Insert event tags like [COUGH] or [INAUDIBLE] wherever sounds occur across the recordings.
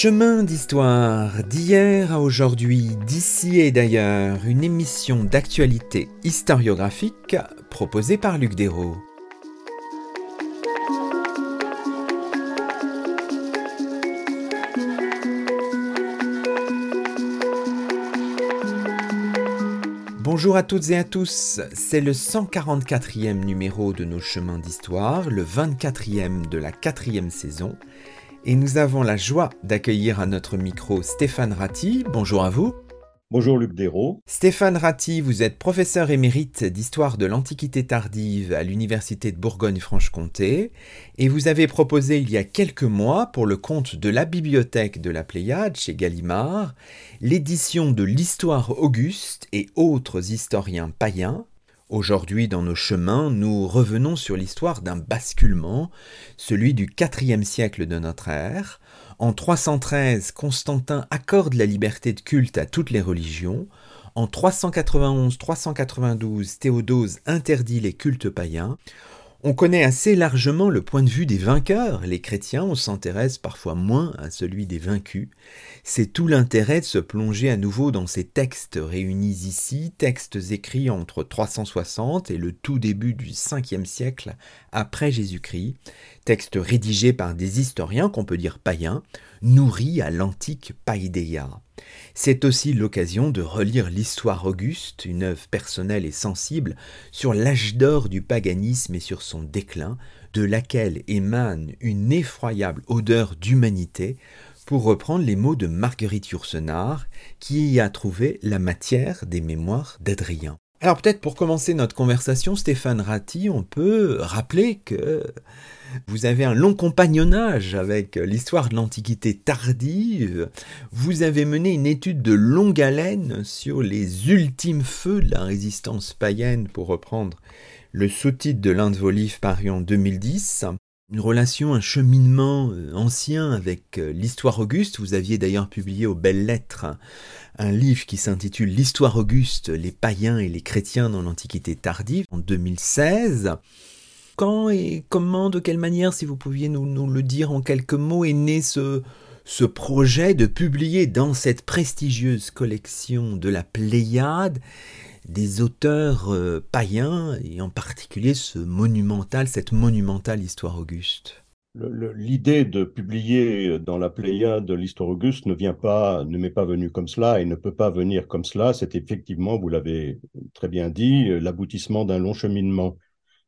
Chemin d'histoire, d'hier à aujourd'hui, d'ici et d'ailleurs, une émission d'actualité historiographique proposée par Luc Dérault. Bonjour à toutes et à tous, c'est le 144e numéro de nos chemins d'histoire, le 24e de la quatrième saison, et nous avons la joie d'accueillir à notre micro Stéphane Ratti. Bonjour à vous. Bonjour Luc Dérault. Stéphane Ratti, vous êtes professeur émérite d'histoire de l'Antiquité tardive à l'Université de Bourgogne-Franche-Comté et vous avez proposé il y a quelques mois, pour le compte de la Bibliothèque de la Pléiade chez Gallimard, l'édition de l'Histoire Auguste et autres historiens païens Aujourd'hui, dans nos chemins, nous revenons sur l'histoire d'un basculement, celui du IVe siècle de notre ère. En 313, Constantin accorde la liberté de culte à toutes les religions. En 391-392, Théodose interdit les cultes païens. On connaît assez largement le point de vue des vainqueurs, les chrétiens, on s'intéresse parfois moins à celui des vaincus. C'est tout l'intérêt de se plonger à nouveau dans ces textes réunis ici, textes écrits entre 360 et le tout début du 5e siècle après Jésus-Christ, textes rédigés par des historiens qu'on peut dire païens, nourris à l'antique païdéia. C'est aussi l'occasion de relire l'Histoire Auguste, une œuvre personnelle et sensible sur l'âge d'or du paganisme et sur son déclin, de laquelle émane une effroyable odeur d'humanité, pour reprendre les mots de Marguerite Yourcenar, qui y a trouvé la matière des mémoires d'Adrien. Alors peut-être pour commencer notre conversation, Stéphane Ratti, on peut rappeler que vous avez un long compagnonnage avec l'histoire de l'Antiquité tardive. Vous avez mené une étude de longue haleine sur les ultimes feux de la résistance païenne, pour reprendre le sous-titre de l'un de vos livres paru en 2010. Une relation, un cheminement euh, ancien avec euh, l'histoire auguste. Vous aviez d'ailleurs publié aux Belles Lettres un livre qui s'intitule L'histoire auguste, les païens et les chrétiens dans l'Antiquité tardive en 2016 quand et comment, de quelle manière, si vous pouviez nous, le dire en quelques mots, est né ce, ce projet de publier dans cette prestigieuse collection de la Pléiade des auteurs euh, païens, et en particulier ce monumental, cette monumentale histoire auguste L'idée de publier dans la Pléiade l'histoire auguste ne m'est pas venue comme cela et ne peut pas venir comme cela. C'est effectivement, vous l'avez très bien dit, l'aboutissement d'un long cheminement.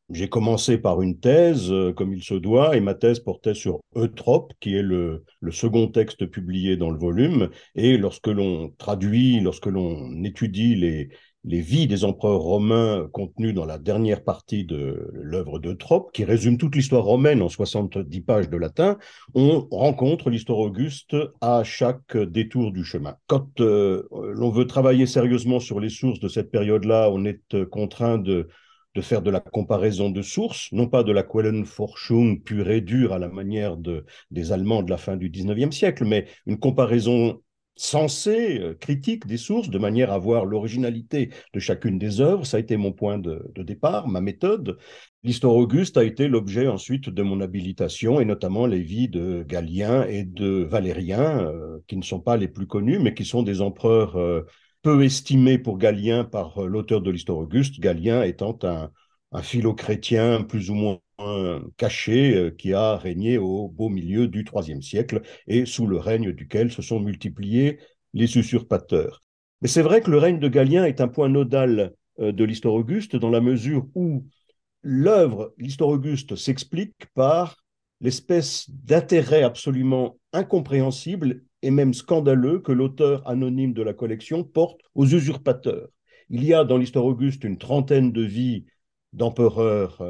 J'ai commencé par une thèse, euh, comme il se doit, et ma thèse portait sur Eutrope, qui est le, second texte publié dans le volume. Et lorsque l'on traduit, lorsque l'on étudie les, les vies des empereurs romains contenues dans la dernière partie de l'œuvre d'Eutrope, qui résume toute l'histoire romaine en 70 pages de latin, on rencontre l'histoire auguste à chaque détour du chemin. Quand euh, l'on veut travailler sérieusement sur les sources de cette période-là, on est euh, contraint de faire de la comparaison de sources, non pas de la Quellenforschung pure et dure à la manière de, des Allemands de la fin du XIXe siècle, mais une comparaison sensée, euh, critique des sources, de manière à voir l'originalité de chacune des œuvres. Ça a été mon point de, départ, ma méthode. L'histoire auguste a été l'objet ensuite de mon habilitation, et notamment les vies de Galien et de Valérien, euh, qui ne sont pas les plus connus, mais qui sont des empereurs euh, peu estimé pour Galien par l'auteur de l'histoire Auguste, Galien étant un, un philo-chrétien plus ou moins caché euh, qui a régné au beau milieu du IIIe siècle et sous le règne duquel se sont multipliés les usurpateurs. Mais c'est vrai que le règne de Galien est un point nodal euh, de l'histoire Auguste dans la mesure où l'œuvre, l'histoire Auguste, s'explique par l'espèce d'intérêt absolument incompréhensible et même scandaleux que l'auteur anonyme de la collection porte aux usurpateurs. Il y a dans l'histoire auguste une trentaine de vies d'empereurs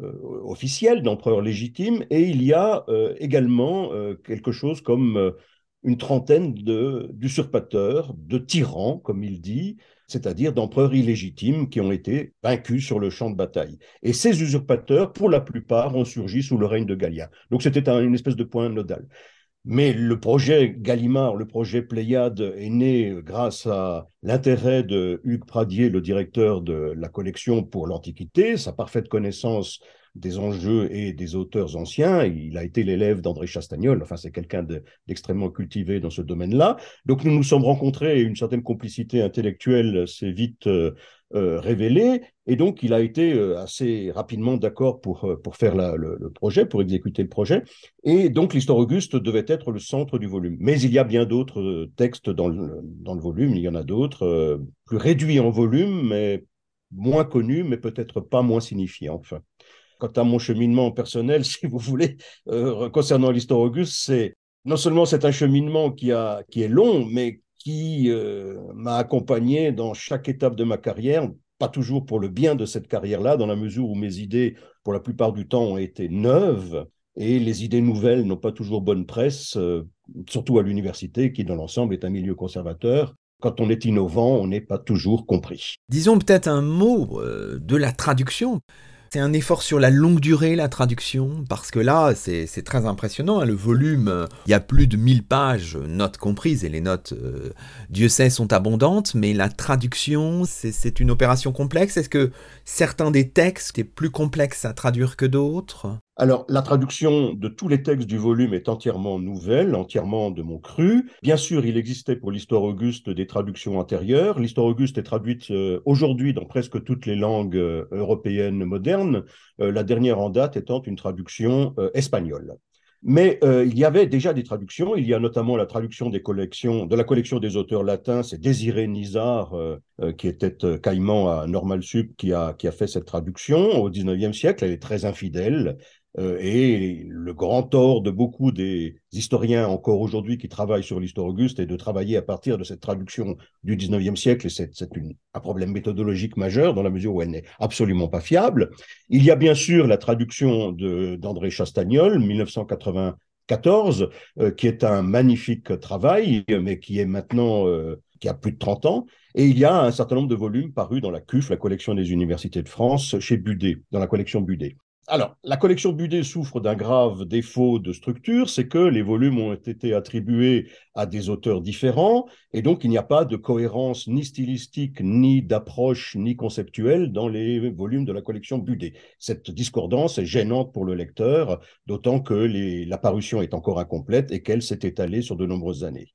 euh, euh, officiels, d'empereurs légitimes, et il y a euh, également quelque chose comme une trentaine d'usurpateurs, de, tyrans, comme il dit, c'est-à-dire d'empereurs illégitimes qui ont été vaincus sur le champ de bataille. Et ces usurpateurs, pour la plupart, ont surgi sous le règne de Galien. Donc c'était une espèce de point nodal. Mais le projet Gallimard, le projet Pléiade, est né grâce à l'intérêt de Hugues Pradier, le directeur de la collection pour l'Antiquité, sa parfaite connaissance des enjeux et des auteurs anciens. Il a été l'élève d'André Chastagnol, enfin c'est quelqu'un d'extrêmement cultivé dans ce domaine-là. Donc nous nous sommes rencontrés et une certaine complicité intellectuelle s'est vite euh, euh, révélée. Et donc il a été euh, assez rapidement d'accord pour, pour faire le, projet, pour exécuter le projet. Et donc l'histoire Auguste devait être le centre du volume. Mais il y a bien d'autres textes dans le, dans le volume, il y en a d'autres, plus réduits en volume, mais moins connus, mais peut-être pas moins signifiants. Enfin quant à mon cheminement personnel, [LAUGHS] si vous voulez, euh, concernant l'histoire Auguste, c'est non seulement c'est un cheminement qui, a, qui est long, mais qui euh, m'a accompagné dans chaque étape de ma carrière, pas toujours pour le bien de cette carrière-là, dans la mesure où mes idées, pour la plupart du temps, ont été neuves, et les idées nouvelles n'ont pas toujours bonne presse, euh, surtout à l'université, qui dans l'ensemble est un milieu conservateur. Quand on est innovant, on n'est pas toujours compris. Disons peut-être un mot de la traduction. C'est un effort sur la longue durée, la traduction, parce que là, c'est très impressionnant. Hein, le volume, il y a plus de 1000 pages, notes comprises, et les notes, euh, Dieu sait, sont abondantes, mais la traduction, c'est une opération complexe. Est-ce que certains des textes sont plus complexes à traduire que d'autres? Alors, la traduction de tous les textes du volume est entièrement nouvelle, entièrement de mon cru. Bien sûr, il existait pour l'histoire auguste des traductions antérieures. L'histoire auguste est traduite euh, aujourd'hui dans presque toutes les langues euh, européennes modernes, euh, la dernière en date étant une traduction espagnole. Mais il y avait déjà des traductions. Il y a notamment la traduction de la collection des auteurs latins. C'est Désiré Nizar, qui était caïman à Normal Sup, qui a, qui a fait cette traduction au XIXe siècle. Elle est très infidèle. Euh, et le grand tort de beaucoup des historiens encore aujourd'hui qui travaillent sur l'histoire auguste est de travailler à partir de cette traduction du 19e siècle, et c'est un problème méthodologique majeur dans la mesure où elle n'est absolument pas fiable. Il y a bien sûr la traduction d'André Chastagnol, 1994, euh, qui est un magnifique travail, mais qui est maintenant... Euh, qui a plus de 30 ans, et il y a un certain nombre de volumes parus dans la CUF, la collection des universités de France, chez Budet, dans la collection Budet. Alors, la collection Budet souffre d'un grave défaut de structure, c'est que les volumes ont été attribués à des auteurs différents, et donc il n'y a pas de cohérence ni stylistique, ni d'approche, ni conceptuelle dans les volumes de la collection Budet. Cette discordance est gênante pour le lecteur, d'autant que la parution est encore incomplète et qu'elle s'est étalée sur de nombreuses années.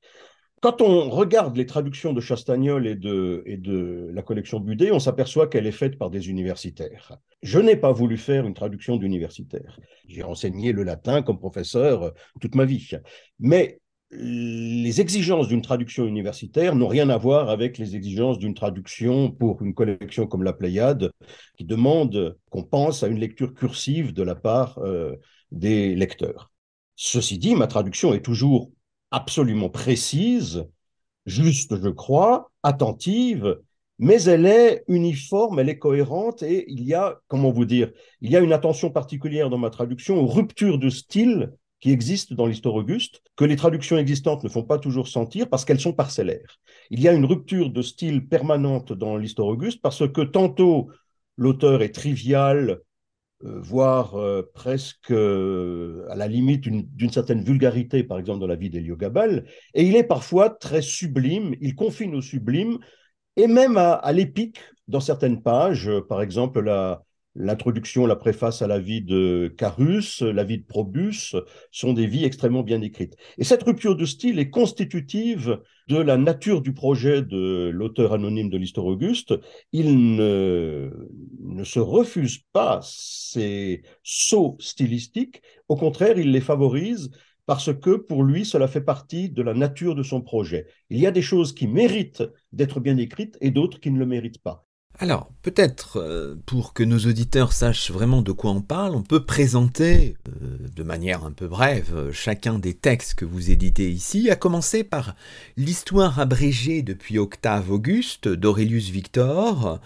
Quand on regarde les traductions de Chastagnol et de, la collection Budet, on s'aperçoit qu'elle est faite par des universitaires. Je n'ai pas voulu faire une traduction d'universitaire. J'ai enseigné le latin comme professeur euh, toute ma vie. Mais les exigences d'une traduction universitaire n'ont rien à voir avec les exigences d'une traduction pour une collection comme la Pléiade, qui demande qu'on pense à une lecture cursive de la part euh, des lecteurs. Ceci dit, ma traduction est toujours absolument précise, juste, je crois, attentive, mais elle est uniforme, elle est cohérente et il y a, comment vous dire, il y a une attention particulière dans ma traduction aux ruptures de style qui existent dans l'histoire auguste, que les traductions existantes ne font pas toujours sentir parce qu'elles sont parcellaires. Il y a une rupture de style permanente dans l'histoire auguste parce que tantôt l'auteur est trivial, voire euh, presque euh, à la limite d'une certaine vulgarité, par exemple dans la vie d'Héliogabal, et il est parfois très sublime, il confine au sublime, et même à, à l'épique dans certaines pages, par exemple la, L'introduction, la préface à la vie de Carus, la vie de Probus sont des vies extrêmement bien écrites. Et cette rupture de style est constitutive de la nature du projet de l'auteur anonyme de l'Histoire Auguste. Il ne, ne se refuse pas ces sauts stylistiques, au contraire, il les favorise parce que pour lui, cela fait partie de la nature de son projet. Il y a des choses qui méritent d'être bien écrites et d'autres qui ne le méritent pas. Alors, peut-être, euh, pour que nos auditeurs sachent vraiment de quoi on parle, on peut présenter, euh, de manière un peu brève, euh, chacun des textes que vous éditez ici, à commencer par l'histoire abrégée depuis Octave Auguste d'Aurelius Victor,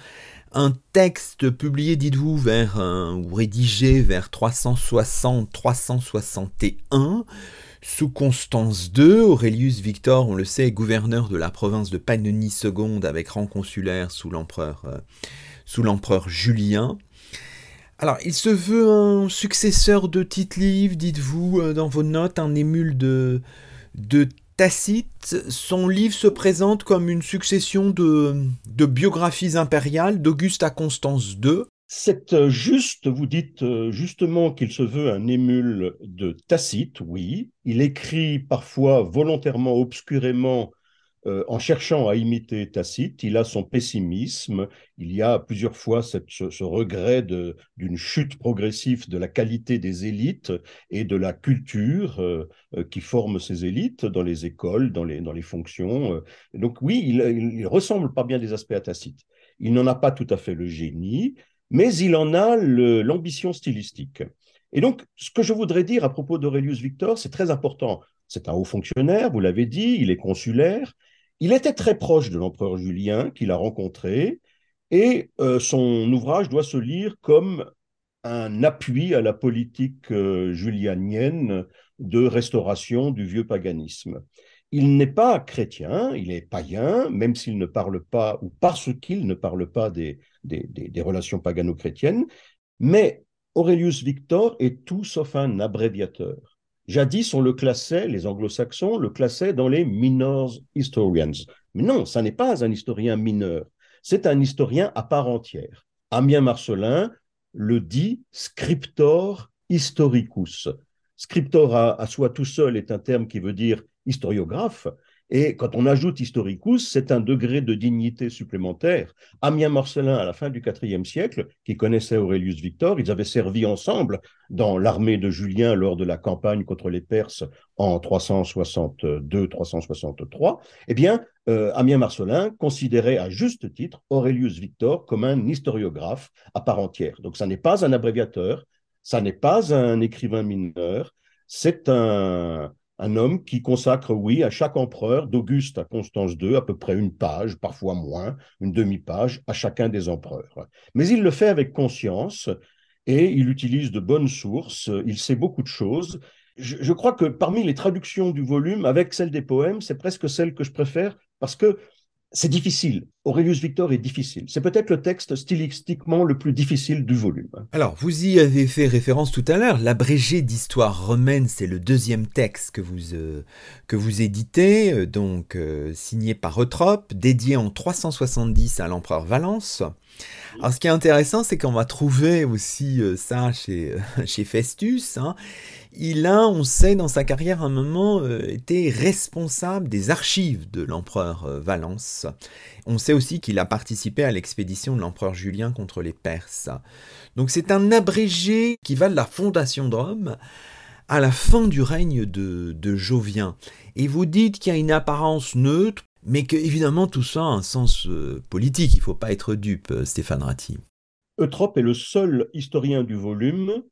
un texte publié, dites-vous, vers, ou rédigé vers 360-361, sous Constance II, Aurelius Victor, on le sait, gouverneur de la province de Pannonie II avec rang consulaire sous l'empereur euh, sous l'empereur Julien. Alors, il se veut un successeur de Tite-Live, dites-vous euh, dans vos notes, un émule de, de Tacite. Son livre se présente comme une succession de, de biographies impériales d'Auguste à Constance II. C'est juste, vous dites justement qu'il se veut un émule de Tacite, oui. Il écrit parfois volontairement, obscurément euh, en cherchant à imiter Tacite, il a son pessimisme, il y a plusieurs fois ce, regret d'une chute progressive de la qualité des élites et de la culture euh, euh, qui forme ces élites dans les écoles, dans les, dans les fonctions. Donc oui, il, il, ressemble pas bien des aspects à Tacite. Il n'en a pas tout à fait le génie, mais il en a l'ambition stylistique. Et donc, ce que je voudrais dire à propos d'Aurelius Victor, c'est très important. C'est un haut fonctionnaire, vous l'avez dit, il est consulaire, il était très proche de l'empereur Julien qu'il a rencontré et euh, son ouvrage doit se lire comme un appui à la politique euh, julianienne de restauration du vieux paganisme. Il n'est pas chrétien, il est païen, même s'il ne parle pas, ou parce qu'il ne parle pas des, des, relations pagano-chrétiennes, mais Aurelius Victor est tout sauf un abréviateur. Jadis, on le classait, les anglo-saxons le classaient dans les minor historians. Mais non, ça n'est pas un historien mineur, c'est un historien à part entière. Amien Marcelin le dit scriptor historicus. Scriptor à, soi tout seul est un terme qui veut dire historiographe, et quand on ajoute historicus, c'est un degré de dignité supplémentaire. Amien Marcelin, à la fin du IVe siècle, qui connaissait Aurelius Victor, ils avaient servi ensemble dans l'armée de Julien lors de la campagne contre les Perses en 362-363. Eh bien, euh, Amien Marcelin considérait à juste titre Aurelius Victor comme un historiographe à part entière. Donc, ça n'est pas un abréviateur, ça n'est pas un écrivain mineur, c'est un, un homme qui consacre, oui, à chaque empereur, d'Auguste à Constance II, à peu près une page, parfois moins, une demi-page, à chacun des empereurs. Mais il le fait avec conscience et il utilise de bonnes sources, il sait beaucoup de choses. Je, crois que parmi les traductions du volume, avec celle des poèmes, c'est presque celle que je préfère parce que c'est difficile. Aurelius Victor est difficile. C'est peut-être le texte stylistiquement le plus difficile du volume. Alors, vous y avez fait référence tout à l'heure. L'abrégé d'histoire romaine, c'est le deuxième texte que vous, euh, que vous éditez, euh, donc euh, signé par Eutrope, dédié en 370 à l'empereur Valence. Alors, ce qui est intéressant, c'est qu'on va trouver aussi ça chez, [LAUGHS] chez Festus. Hein. Il a, on sait, dans sa carrière, un moment, été responsable des archives de l'empereur Valence. On sait aussi qu'il a participé à l'expédition de l'empereur Julien contre les Perses. Donc c'est un abrégé qui va de la fondation de Rome à la fin du règne de, Jovien. Et vous dites qu'il y a une apparence neutre, mais que évidemment tout ça a un sens euh, politique. Il ne faut pas être dupe, euh, Stéphane Ratti. Eutrope est le seul historien du volume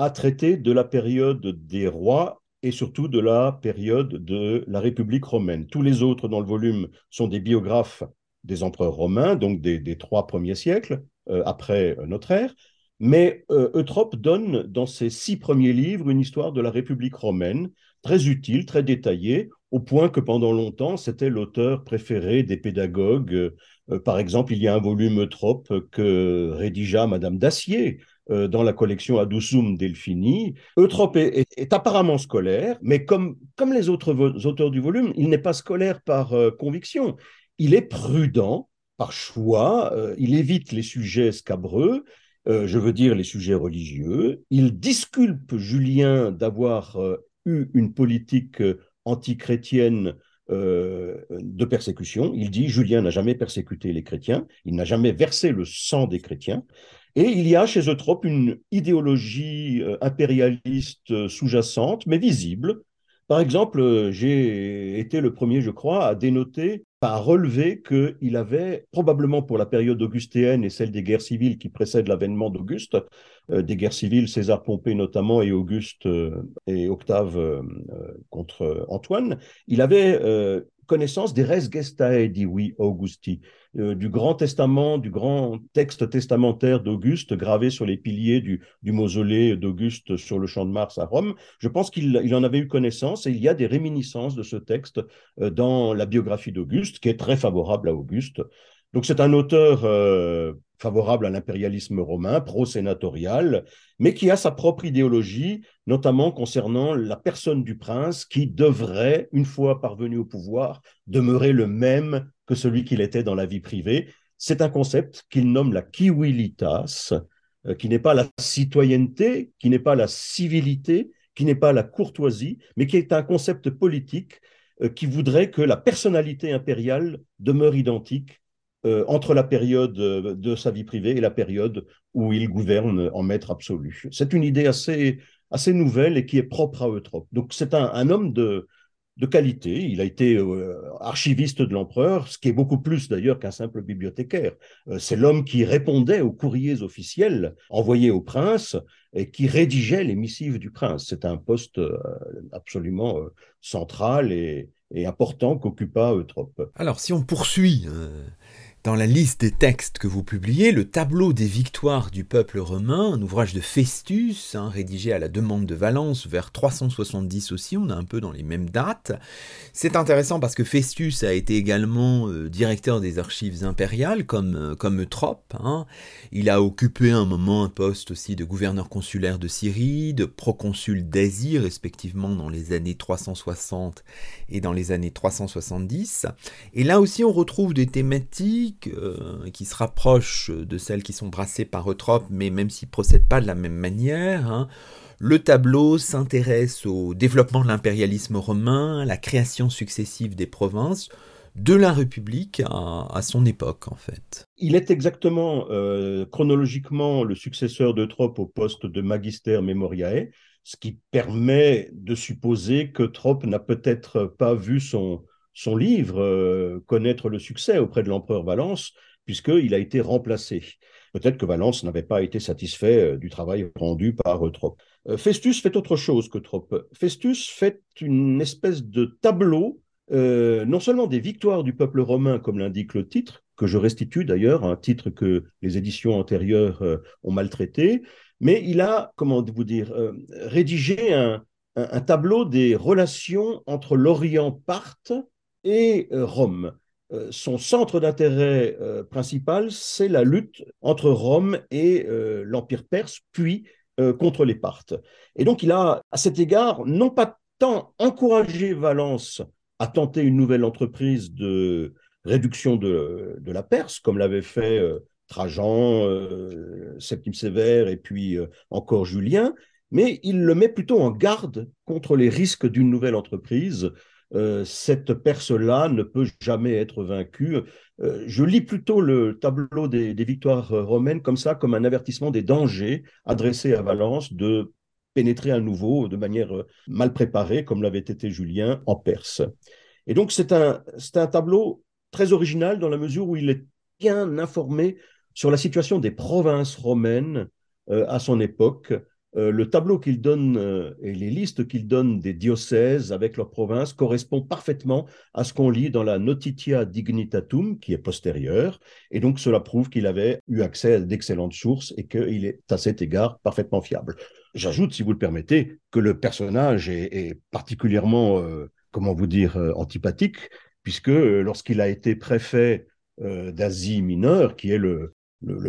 à traiter de la période des rois et surtout de la période de la République romaine. Tous les autres dans le volume sont des biographes des empereurs romains, donc des, trois premiers siècles euh, après notre ère. Mais euh, Eutrope donne dans ses six premiers livres une histoire de la République romaine, très utile, très détaillée, au point que pendant longtemps, c'était l'auteur préféré des pédagogues. Euh, par exemple, il y a un volume Eutrope que rédigea Madame Dacier dans la collection Adusum Delphini. Eutrope est, apparemment scolaire, mais comme, comme les autres auteurs du volume, il n'est pas scolaire par conviction il est prudent par choix, euh, il évite les sujets scabreux, euh, je veux dire les sujets religieux, il disculpe Julien d'avoir euh, eu une politique antichrétienne de persécution. Il dit Julien n'a jamais persécuté les chrétiens, il n'a jamais versé le sang des chrétiens. Et il y a chez Eutrope une idéologie impérialiste sous-jacente, mais visible. Par exemple, j'ai été le premier, je crois, à dénoter a relevé qu'il avait, probablement pour la période augustéenne et celle des guerres civiles qui précèdent l'avènement d'Auguste, euh, des guerres civiles, César Pompée notamment, et Auguste euh, et Octave euh, contre Antoine, il avait connaissance des res gestae oui Augusti, euh, du grand testament, du grand texte testamentaire d'Auguste gravé sur les piliers du, mausolée d'Auguste sur le champ de Mars à Rome. Je pense qu'il en avait eu connaissance et il y a des réminiscences de ce texte euh, dans la biographie d'Auguste, qui est très favorable à Auguste. Donc c'est un auteur euh, favorable à l'impérialisme romain, pro-sénatorial, mais qui a sa propre idéologie, notamment concernant la personne du prince, qui devrait, une fois parvenu au pouvoir, demeurer le même que celui qu'il était dans la vie privée. C'est un concept qu'il nomme la kiwilitas, qui n'est pas la citoyenneté, qui n'est pas la civilité, qui n'est pas la courtoisie, mais qui est un concept politique qui voudrait que la personnalité impériale demeure identique entre la période de sa vie privée et la période où il gouverne en maître absolu. C'est une idée assez, assez nouvelle et qui est propre à Eutrope. Donc c'est un, homme de, de qualité. Il a été euh, archiviste de l'empereur, ce qui est beaucoup plus d'ailleurs qu'un simple bibliothécaire. Euh, c'est l'homme qui répondait aux courriers officiels envoyés au prince et qui rédigeait les missives du prince. C'est un poste euh, absolument central et, et important qu'occupa Eutrope. Alors si on poursuit dans la liste des textes que vous publiez, le tableau des victoires du peuple romain, un ouvrage de Festus, hein, rédigé à la demande de Valence vers 370 aussi, on est un peu dans les mêmes dates. C'est intéressant parce que Festus a été également euh, directeur des archives impériales, comme, euh, comme Eutrope. Hein. Il a occupé un moment un poste aussi de gouverneur consulaire de Syrie, de proconsul d'Asie, respectivement dans les années 360 et dans les années 370. Et là aussi, on retrouve des thématiques euh, qui se rapprochent de celles qui sont brassées par Eutrope, mais même s'ils ne procèdent pas de la même manière. Hein. Le tableau s'intéresse au développement de l'impérialisme romain, à la création successive des provinces, de la République à, son époque, en fait. Il est exactement euh, chronologiquement le successeur d'Eutrope au poste de magister memoriae, ce qui permet de supposer que Trope n'a peut-être pas vu son, son livre euh, connaître le succès auprès de l'empereur Valence, puisqu'il a été remplacé. Peut-être que Valence n'avait pas été satisfait euh, du travail rendu par Trope. Euh, Festus fait autre chose que Trope. Festus fait une espèce de tableau, non seulement des victoires du peuple romain, comme l'indique le titre, que je restitue d'ailleurs, un titre que les éditions antérieures ont maltraité, mais il a, comment vous dire, rédigé un, un, tableau des relations entre l'Orient Parthe et euh, Rome. Euh, son centre d'intérêt euh, principal, c'est la lutte entre Rome et l'Empire perse, puis contre les Parthes. Et donc il a, à cet égard, non pas tant encouragé Valence à tenter une nouvelle entreprise de réduction de, la Perse, comme l'avait fait Trajan, Septime Sévère et puis encore Julien, mais il le met plutôt en garde contre les risques d'une nouvelle entreprise euh, cette Perse-là ne peut jamais être vaincue. Euh, je lis plutôt le tableau des, victoires euh, romaines comme ça, comme un avertissement des dangers adressés à Valence de pénétrer à nouveau de manière mal préparée, comme l'avait été Julien, en Perse. Et donc c'est un, un tableau très original dans la mesure où il est bien informé sur la situation des provinces romaines à son époque, euh, le tableau qu'il donne euh, et les listes qu'il donne des diocèses avec leurs provinces correspondent parfaitement à ce qu'on lit dans la Notitia Dignitatum, qui est postérieure, et donc cela prouve qu'il avait eu accès à d'excellentes sources et qu'il est à cet égard parfaitement fiable. J'ajoute, si vous le permettez, que le personnage est, particulièrement, euh, comment vous dire, antipathique, puisque lorsqu'il a été préfet d'Asie mineure, qui est le,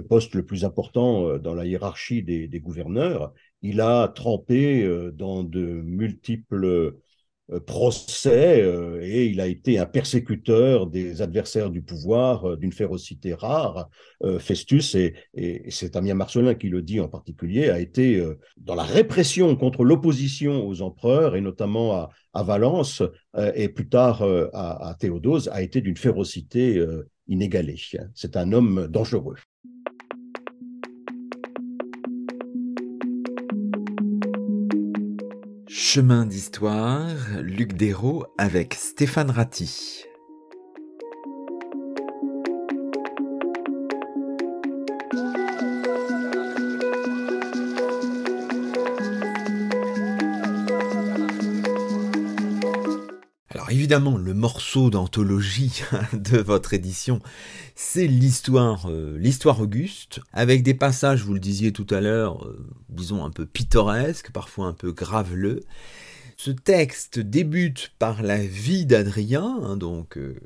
poste le plus important dans la hiérarchie des gouverneurs, il a trempé euh, dans de multiples euh, procès euh, et il a été un persécuteur des adversaires du pouvoir d'une férocité rare. Festus, et, c'est Amien Marcelin qui le dit en particulier, a été dans la répression contre l'opposition aux empereurs et notamment à, Valence et plus tard à, à, Théodose, a été d'une férocité inégalée. C'est un homme dangereux. Chemin d'histoire, Luc Dérault avec Stéphane Ratti. Évidemment, le morceau d'anthologie [LAUGHS] de votre édition, c'est l'histoire, euh, l'histoire Auguste, avec des passages, vous le disiez tout à l'heure, euh, disons un peu pittoresques, parfois un peu graveleux. Ce texte débute par la vie d'Adrien, hein, donc euh,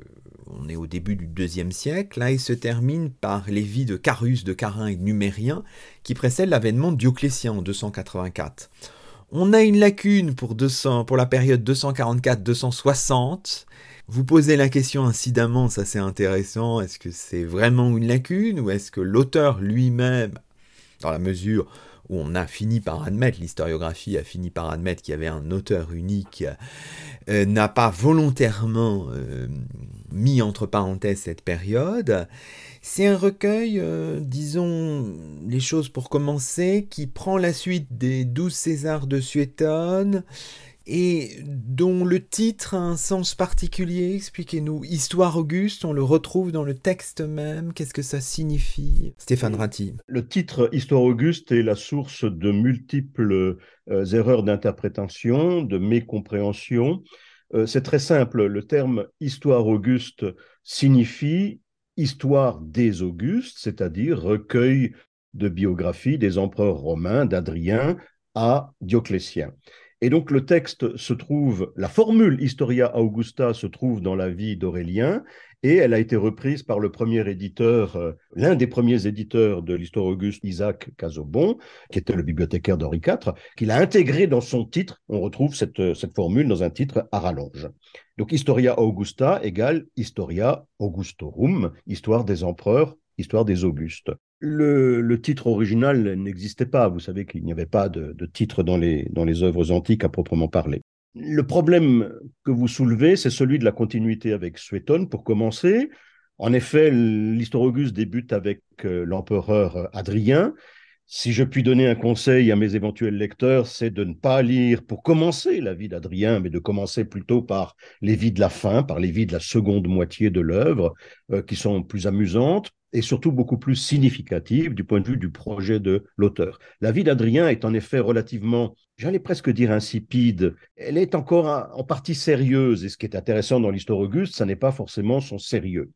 on est au début du deuxième siècle, là, et se termine par les vies de Carus, de Carin et de Numérien, qui précèdent l'avènement de Dioclétien en 284. On a une lacune pour, 200, pour la période 244-260. Vous posez la question incidemment, ça c'est intéressant, est-ce que c'est vraiment une lacune ou est-ce que l'auteur lui-même dans la mesure où on a fini par admettre, l'historiographie a fini par admettre qu'il y avait un auteur unique, euh, n'a pas volontairement euh, mis entre parenthèses cette période. C'est un recueil, euh, disons les choses pour commencer, qui prend la suite des douze Césars de Suétone, et dont le titre a un sens particulier. Expliquez-nous. Histoire Auguste, on le retrouve dans le texte même. Qu'est-ce que ça signifie Stéphane Ratti. Le titre Histoire Auguste est la source de multiples euh, erreurs d'interprétation, de mécompréhension. Euh, c'est très simple. Le terme Histoire Auguste signifie Histoire des Augustes, c'est-à-dire recueil de biographies des empereurs romains d'Adrien à Dioclétien. Et donc le texte se trouve, la formule Historia Augusta se trouve dans la vie d'Aurélien, et elle a été reprise par le premier éditeur, euh, l'un des premiers éditeurs de l'Histoire Auguste, Isaac Casaubon, qui était le bibliothécaire d'Henri IV, qu'il a intégré dans son titre. On retrouve cette, cette formule dans un titre à rallonge. Donc Historia Augusta égale Historia Augustorum, histoire des empereurs, histoire des Augustes. Le, titre original n'existait pas. Vous savez qu'il n'y avait pas de, titre dans les, dans les œuvres antiques à proprement parler. Le problème que vous soulevez, c'est celui de la continuité avec Suétone, pour commencer. En effet, l'histoire Auguste débute avec euh, l'empereur Adrien. Si je puis donner un conseil à mes éventuels lecteurs, c'est de ne pas lire pour commencer la vie d'Adrien, mais de commencer plutôt par les vies de la fin, par les vies de la seconde moitié de l'œuvre, euh, qui sont plus amusantes et surtout beaucoup plus significative du point de vue du projet de l'auteur. La vie d'Adrien est en effet relativement, j'allais presque dire insipide, elle est encore en partie sérieuse, et ce qui est intéressant dans l'histoire Auguste, ça n'est pas forcément son sérieux.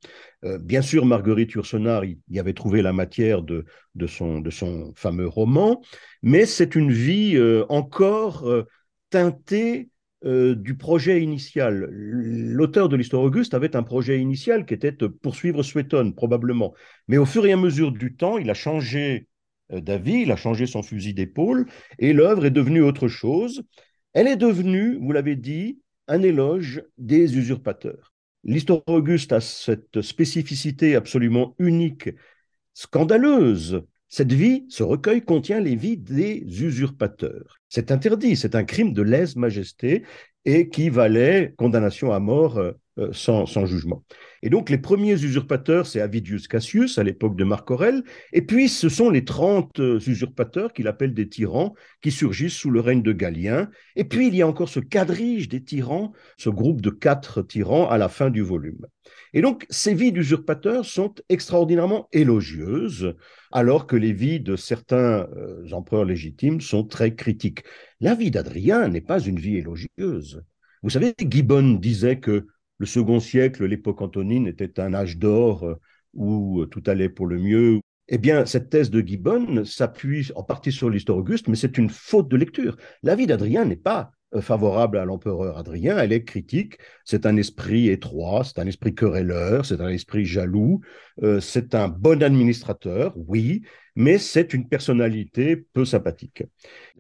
Euh, bien sûr, Marguerite Yourcenar y, avait trouvé la matière de, de, son, de son fameux roman, mais c'est une vie euh, encore euh, teintée euh, du projet initial. L'auteur de l'histoire Auguste avait un projet initial qui était poursuivre Suétone, probablement. Mais au fur et à mesure du temps, il a changé euh, d'avis, il a changé son fusil d'épaule, et l'œuvre est devenue autre chose. Elle est devenue, vous l'avez dit, un éloge des usurpateurs. L'histoire Auguste a cette spécificité absolument unique, scandaleuse, cette vie, ce recueil contient les vies des usurpateurs. C'est interdit, c'est un crime de lèse-majesté et qui valait condamnation à mort euh, sans, jugement. Et donc les premiers usurpateurs, c'est Avidius Cassius à l'époque de Marc Aurèle, et puis ce sont les 30 euh, usurpateurs qu'il appelle des tyrans qui surgissent sous le règne de Galien, et puis il y a encore ce quadrige des tyrans, ce groupe de quatre tyrans à la fin du volume. Et donc ces vies d'usurpateurs sont extraordinairement élogieuses, alors que les vies de certains euh, empereurs légitimes sont très critiques. La vie d'Adrien n'est pas une vie élogieuse. Vous savez, Gibbon disait que le second siècle, l'époque antonine, était un âge d'or euh, où tout allait pour le mieux. Eh bien, cette thèse de Gibbon s'appuie en partie sur l'histoire Auguste, mais c'est une faute de lecture. La vie d'Adrien n'est pas euh, favorable à l'empereur Adrien, elle est critique. C'est un esprit étroit, c'est un esprit querelleur, c'est un esprit jaloux, euh, c'est un bon administrateur, oui, mais c'est une personnalité peu sympathique.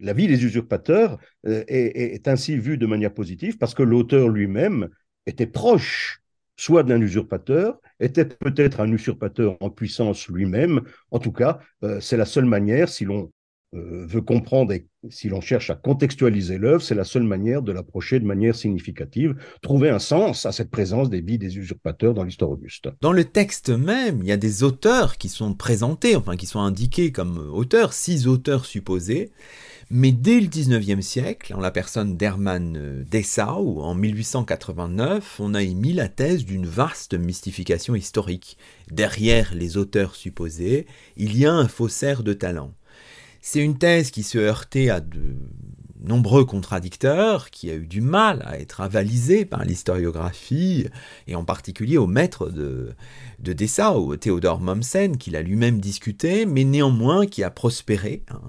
La vie des usurpateurs euh, est, est, ainsi vue de manière positive parce que l'auteur lui-même était proche soit d'un usurpateur, était peut-être un usurpateur en puissance lui-même. En tout cas, c'est la seule manière, si l'on euh, veut comprendre et si l'on cherche à contextualiser l'œuvre, c'est la seule manière de l'approcher de manière significative, trouver un sens à cette présence des vies des usurpateurs dans l'histoire auguste. Dans le texte même, il y a des auteurs qui sont présentés, enfin qui sont indiqués comme auteurs, six auteurs supposés, mais dès le 19e siècle, en la personne d'Hermann Dessau, en 1889, on a émis la thèse d'une vaste mystification historique. Derrière les auteurs supposés, il y a un faussaire de talent. C'est une thèse qui se heurtait à de nombreux contradicteurs, qui a eu du mal à être avalisée par l'historiographie, et en particulier au maître de, de Dessau, Théodore Mommsen, qu'il a lui-même discuté, mais néanmoins qui a prospéré. Hein.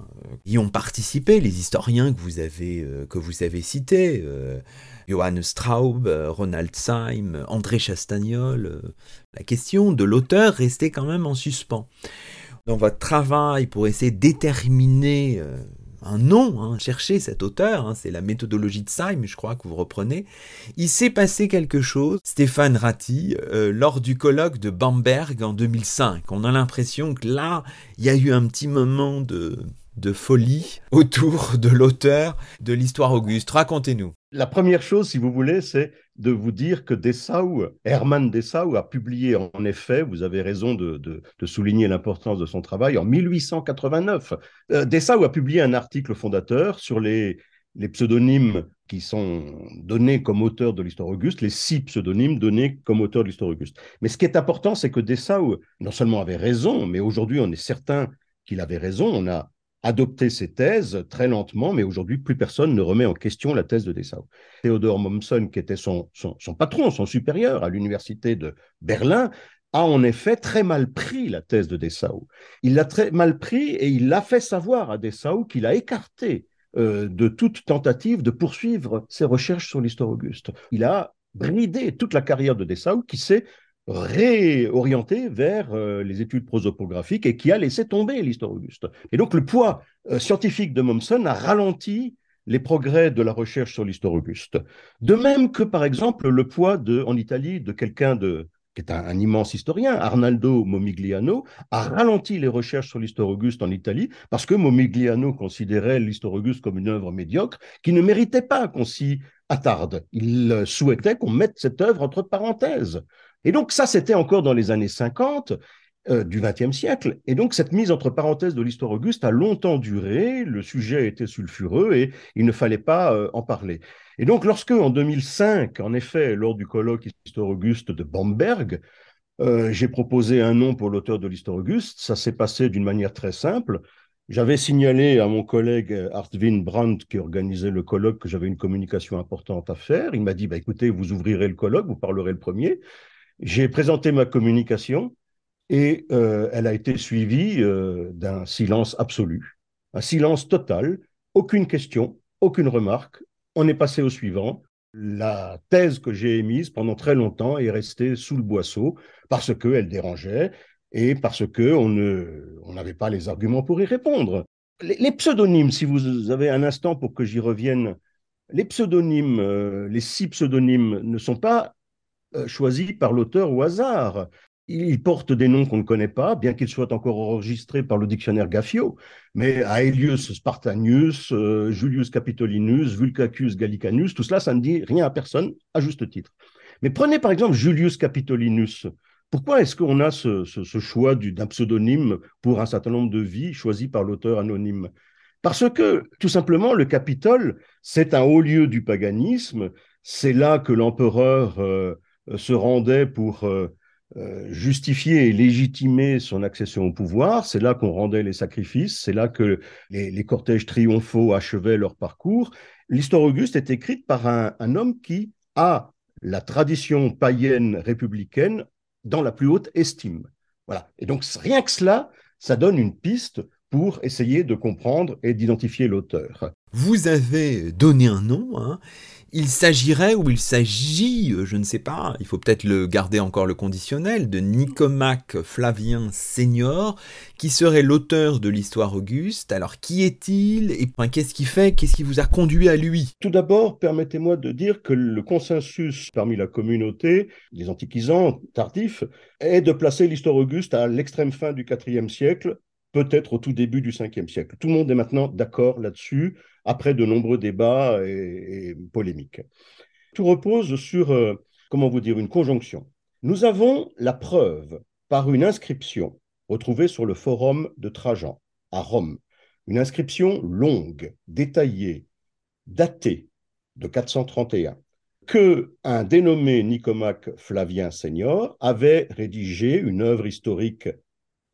Y ont participé les historiens que vous avez, euh, que vous avez cités, euh, Johannes Straub, euh, Ronald Syme, André Chastagnol. la question de l'auteur restait quand même en suspens dans votre travail pour essayer de déterminer euh, un nom, hein, cherchez cet auteur, hein, c'est la méthodologie de Syme, je crois que vous reprenez. Il s'est passé quelque chose, Stéphane Ratti, euh, lors du colloque de Bamberg en 2005. On a l'impression que là, il y a eu un petit moment de, de folie autour de l'auteur de l'histoire Auguste. Racontez-nous. La première chose, si vous voulez, c'est de vous dire que Dessau, Hermann Dessau, a publié en effet, vous avez raison de, souligner l'importance de son travail, en 1889. Euh, Dessau a publié un article fondateur sur les, les pseudonymes qui sont donnés comme auteurs de l'histoire Auguste, les six pseudonymes donnés comme auteurs de l'histoire Auguste. Mais ce qui est important, c'est que Dessau, non seulement avait raison, mais aujourd'hui on est certain qu'il avait raison. On a adopté ces thèses très lentement, mais aujourd'hui, plus personne ne remet en question la thèse de Dessau. Théodore Mommsen, qui était son, son, patron, son supérieur à l'université de Berlin, a en effet très mal pris la thèse de Dessau. Il l'a très mal pris et il l'a fait savoir à Dessau qu'il a écarté euh, de toute tentative de poursuivre ses recherches sur l'histoire auguste. Il a bridé toute la carrière de Dessau qui s'est réorienté vers euh, les études prosopographiques et qui a laissé tomber l'histoire auguste. Et donc le poids euh, scientifique de Mommsen a ralenti les progrès de la recherche sur l'histoire auguste. De même que, par exemple, le poids en Italie de quelqu'un de, qui est un, immense historien, Arnaldo Momigliano, a ralenti les recherches sur l'histoire auguste en Italie parce que Momigliano considérait l'histoire auguste comme une œuvre médiocre qui ne méritait pas qu'on s'y attarde. Il souhaitait qu'on mette cette œuvre entre parenthèses. Et donc ça, c'était encore dans les années 50 euh, du XXe siècle. Et donc cette mise entre parenthèses de l'histoire auguste a longtemps duré, le sujet était sulfureux et il ne fallait pas euh, en parler. Et donc lorsque, en 2005, en effet, lors du colloque Histoire auguste de Bamberg, euh, j'ai proposé un nom pour l'auteur de l'histoire auguste, ça s'est passé d'une manière très simple. J'avais signalé à mon collègue Artvin Brandt, qui organisait le colloque, que j'avais une communication importante à faire. Il m'a dit, bah, écoutez, vous ouvrirez le colloque, vous parlerez le premier. J'ai présenté ma communication et euh, elle a été suivie euh, d'un silence absolu, un silence total, aucune question, aucune remarque. On est passé au suivant. La thèse que j'ai émise pendant très longtemps est restée sous le boisseau parce qu'elle dérangeait et parce qu'on n'avait pas les arguments pour y répondre. Les, pseudonymes, si vous avez un instant pour que j'y revienne, les pseudonymes, euh, les six pseudonymes ne sont pas euh, choisi par l'auteur au hasard. Il porte des noms qu'on ne connaît pas, bien qu'ils soient encore enregistrés par le dictionnaire Gaffio, mais Aelius Spartanius, euh, Julius Capitolinus, Vulcacus Gallicanus, tout cela, ça ne dit rien à personne, à juste titre. Mais prenez par exemple Julius Capitolinus. Pourquoi est-ce qu'on a ce, choix d'un pseudonyme pour un certain nombre de vies choisies par l'auteur anonyme? Parce que, tout simplement, le Capitole, c'est un haut lieu du paganisme, c'est là que l'empereur... Euh, se rendait pour euh, euh, justifier et légitimer son accession au pouvoir. C'est là qu'on rendait les sacrifices, c'est là que les, cortèges triomphaux achevaient leur parcours. L'histoire auguste est écrite par un, un, homme qui a la tradition païenne républicaine dans la plus haute estime. Voilà. Et donc rien que cela, ça donne une piste pour essayer de comprendre et d'identifier l'auteur. Vous avez donné un nom, hein, il s'agirait ou il s'agit, euh, je ne sais pas, il faut peut-être le garder encore le conditionnel, de Nicomaque Flavien Senior, qui serait l'auteur de l'histoire Auguste. Alors qui est-il et qu'est-ce qui fait, qu'est-ce qui vous a conduit à lui? Tout d'abord, permettez-moi de dire que le consensus parmi la communauté des antiquisants tardifs est de placer l'histoire Auguste à l'extrême fin du IVe siècle, peut-être au tout début du Ve siècle. Tout le monde est maintenant d'accord là-dessus après de nombreux débats et, polémiques. Tout repose sur, euh, comment vous dire, une conjonction. Nous avons la preuve par une inscription retrouvée sur le forum de Trajan à Rome, une inscription longue, détaillée, datée de 431, que un dénommé Nicomaque Flavien Senior avait rédigé une œuvre historique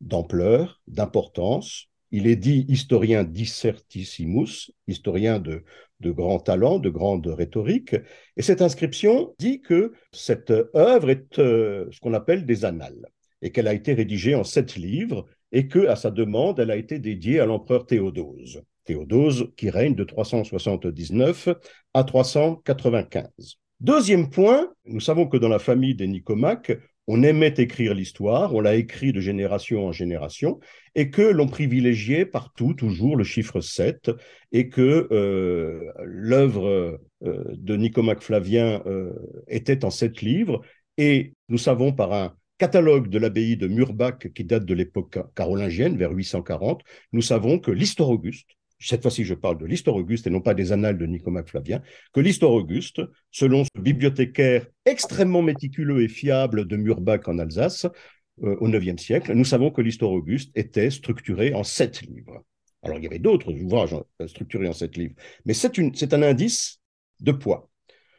d'ampleur, d'importance, il est dit historien dissertissimus, historien de, de grand talent, de grande rhétorique. Et cette inscription dit que cette œuvre est euh, ce qu'on appelle des annales et qu'elle a été rédigée en sept livres et que, à sa demande, elle a été dédiée à l'empereur Théodose. Théodose qui règne de 379 à 395. Deuxième point, nous savons que dans la famille des Nicomaques, on aimait écrire l'histoire, on l'a écrit de génération en génération, et que l'on privilégiait partout toujours le chiffre 7, et que euh, l'œuvre euh, de Nicomaque Flavien euh, était en sept livres, et nous savons par un catalogue de l'abbaye de Murbach qui date de l'époque carolingienne, vers 840, nous savons que l'Histoire Auguste, cette fois-ci je parle de l'histoire Auguste et non pas des annales de Nicomaque Flavien, que l'histoire Auguste, selon ce bibliothécaire extrêmement méticuleux et fiable de Murbach en Alsace, euh, au IXe siècle, nous savons que l'histoire Auguste était structurée en sept livres. Alors il y avait d'autres ouvrages euh, structurés en sept livres, mais c'est un indice de poids.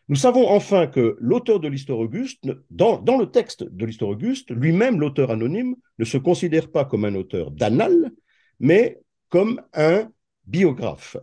Nous savons enfin que l'auteur de l'histoire Auguste, dans, dans, le texte de l'histoire Auguste, lui-même, l'auteur anonyme, ne se considère pas comme un auteur d'annales, mais comme un biographe.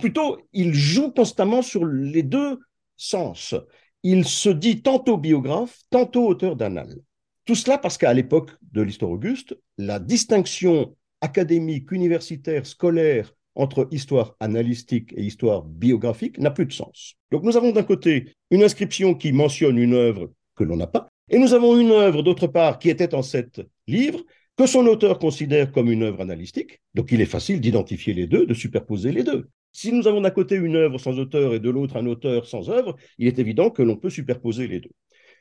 Plutôt, il joue constamment sur les deux sens. Il se dit tantôt biographe, tantôt auteur d'annales. Tout cela parce qu'à l'époque de l'histoire Auguste, la distinction académique, universitaire, scolaire entre histoire analytique et histoire biographique n'a plus de sens. Donc nous avons d'un côté une inscription qui mentionne une œuvre que l'on n'a pas, et nous avons une œuvre d'autre part qui était en sept livres, que son auteur considère comme une œuvre analytique, donc il est facile d'identifier les deux, de superposer les deux. Si nous avons d'un côté une œuvre sans auteur et de l'autre un auteur sans œuvre, il est évident que l'on peut superposer les deux.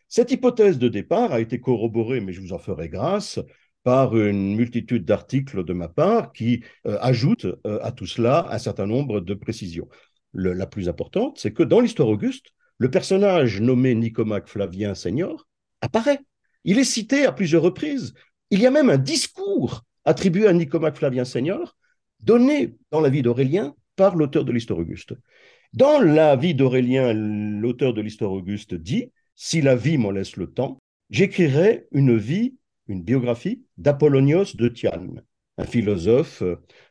Cette hypothèse de départ a été corroborée, mais je vous en ferai grâce, par une multitude d'articles de ma part qui euh, ajoutent euh, à tout cela un certain nombre de précisions. la plus importante, c'est que dans l'histoire Auguste, le personnage nommé Nicomaque Flavien Senior apparaît. Il est cité à plusieurs reprises il y a même un discours attribué à Nicomaque Flavien Senior, donné dans la vie d'Aurélien par l'auteur de l'Histoire Auguste. Dans la vie d'Aurélien, l'auteur de l'Histoire Auguste dit Si la vie m'en laisse le temps, j'écrirai une vie, une biographie d'Apollonios de Tyane, un philosophe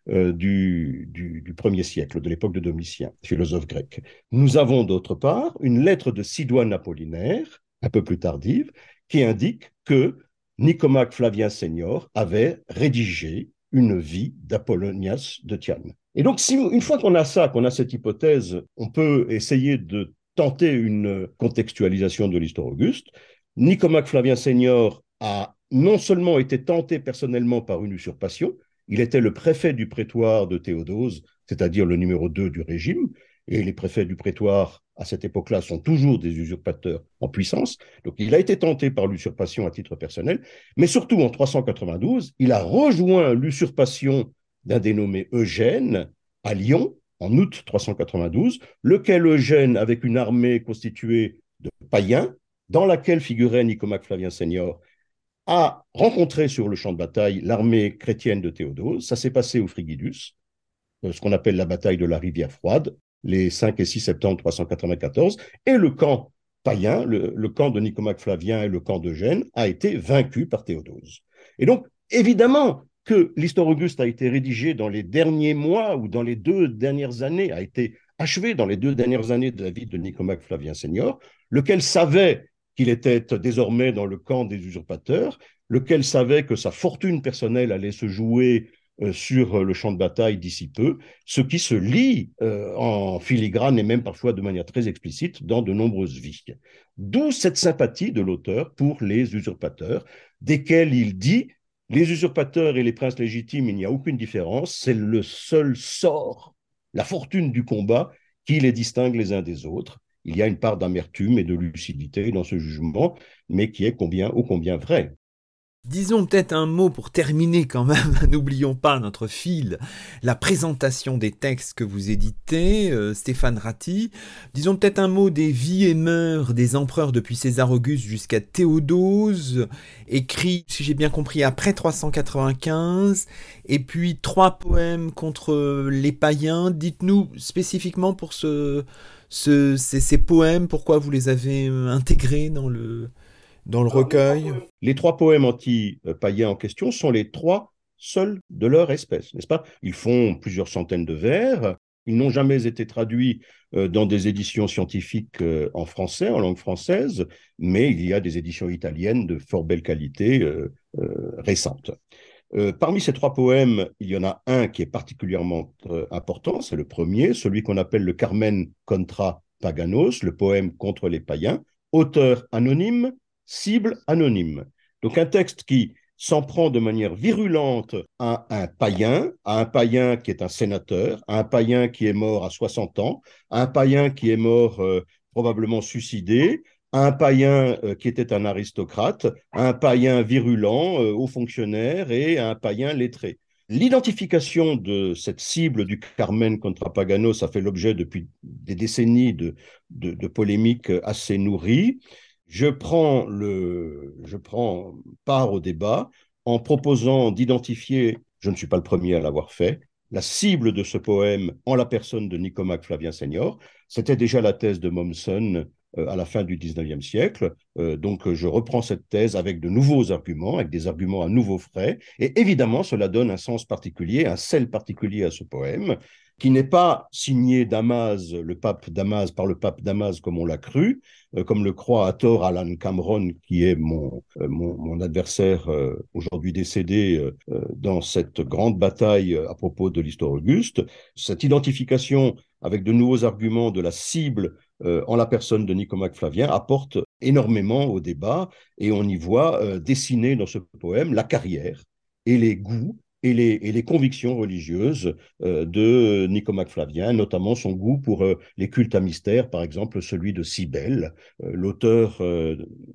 euh, du, du, premier siècle, de l'époque de Domitien, philosophe grec. Nous avons d'autre part une lettre de Sidoine Apollinaire, un peu plus tardive, qui indique que Nicomaque Flavien Senior avait rédigé une vie d'Apollonias de Thiane. Et donc, si, une fois qu'on a ça, qu'on a cette hypothèse, on peut essayer de tenter une contextualisation de l'histoire Auguste. Nicomaque Flavien Senior a non seulement été tenté personnellement par une usurpation, il était le préfet du prétoire de Théodose, c'est-à-dire le numéro 2 du régime, et les préfets du prétoire à cette époque-là sont toujours des usurpateurs en puissance. Donc il a été tenté par l'usurpation à titre personnel, mais surtout en 392, il a rejoint l'usurpation d'un dénommé Eugène à Lyon en août 392, lequel Eugène, avec une armée constituée de païens, dans laquelle figurait Nicomaque Flavien Senior, a rencontré sur le champ de bataille l'armée chrétienne de Théodose. Ça s'est passé au Frigidus, euh, ce qu'on appelle la bataille de la rivière froide, les 5 et 6 septembre 394, et le camp païen, le, camp de Nicomaque Flavien et le camp de Gênes, a été vaincu par Théodose. Et donc, évidemment que l'histoire Auguste a été rédigée dans les derniers mois ou dans les deux dernières années, a été achevée dans les deux dernières années de la vie de Nicomaque Flavien Senior, lequel savait qu'il était désormais dans le camp des usurpateurs, lequel savait que sa fortune personnelle allait se jouer sur le champ de bataille d'ici peu, ce qui se lit euh, en filigrane et même parfois de manière très explicite dans de nombreuses vies. D'où cette sympathie de l'auteur pour les usurpateurs, desquels il dit les usurpateurs et les princes légitimes, il n'y a aucune différence, c'est le seul sort, la fortune du combat qui les distingue les uns des autres. Il y a une part d'amertume et de lucidité dans ce jugement, mais qui est combien, ô combien vrai. Disons peut-être un mot pour terminer quand même, [LAUGHS] n'oublions pas notre fil, la présentation des textes que vous éditez, euh, Stéphane Ratti. Disons peut-être un mot des vies et mœurs des empereurs depuis César Auguste jusqu'à Théodose, écrit, si j'ai bien compris, après 395, et puis trois poèmes contre les païens. Dites-nous spécifiquement pour ce, ces poèmes, pourquoi vous les avez intégrés dans le, dans le recueil Les trois poèmes anti-païens en question sont les trois seuls de leur espèce, n'est-ce pas? Ils font plusieurs centaines de vers. Ils n'ont jamais été traduits euh, dans des éditions scientifiques euh, en français, en langue française, mais il y a des éditions italiennes de fort belle qualité euh, récentes. parmi ces trois poèmes, il y en a un qui est particulièrement important, c'est le premier, celui qu'on appelle le Carmen contra Paganos, le poème contre les païens, auteur anonyme, cible anonyme. Donc un texte qui s'en prend de manière virulente à un païen, à un païen qui est un sénateur, à un païen qui est mort à 60 ans, à un païen qui est mort euh, probablement suicidé, à un païen euh, qui était un aristocrate, à un païen virulent, euh, haut fonctionnaire et à un païen lettré. L'identification de cette cible du Carmen contra Pagano, ça fait l'objet depuis des décennies de, de polémiques assez nourries. Je prends, le, je prends part au débat en proposant d'identifier, je ne suis pas le premier à l'avoir fait, la cible de ce poème en la personne de Nicomaque Flavien Senior. C'était déjà la thèse de Mommsen euh, à la fin du XIXe siècle. Euh, donc je reprends cette thèse avec de nouveaux arguments, avec des arguments à nouveau frais. Et évidemment, cela donne un sens particulier, un sel particulier à ce poème qui n'est pas signé Damas, le pape Damas, par le pape Damas comme on l'a cru, euh, comme le croit à tort Alan Cameron, qui est mon, euh, mon, adversaire euh, aujourd'hui décédé dans cette grande bataille à propos de l'histoire auguste. Cette identification avec de nouveaux arguments de la cible en la personne de Nicomaque Flavien apporte énormément au débat et on y voit dessiner dans ce poème la carrière et les goûts et les, convictions religieuses euh, de Nicomaque Flavien, notamment son goût pour euh, les cultes à mystère, par exemple celui de Cybèle. Euh, l'auteur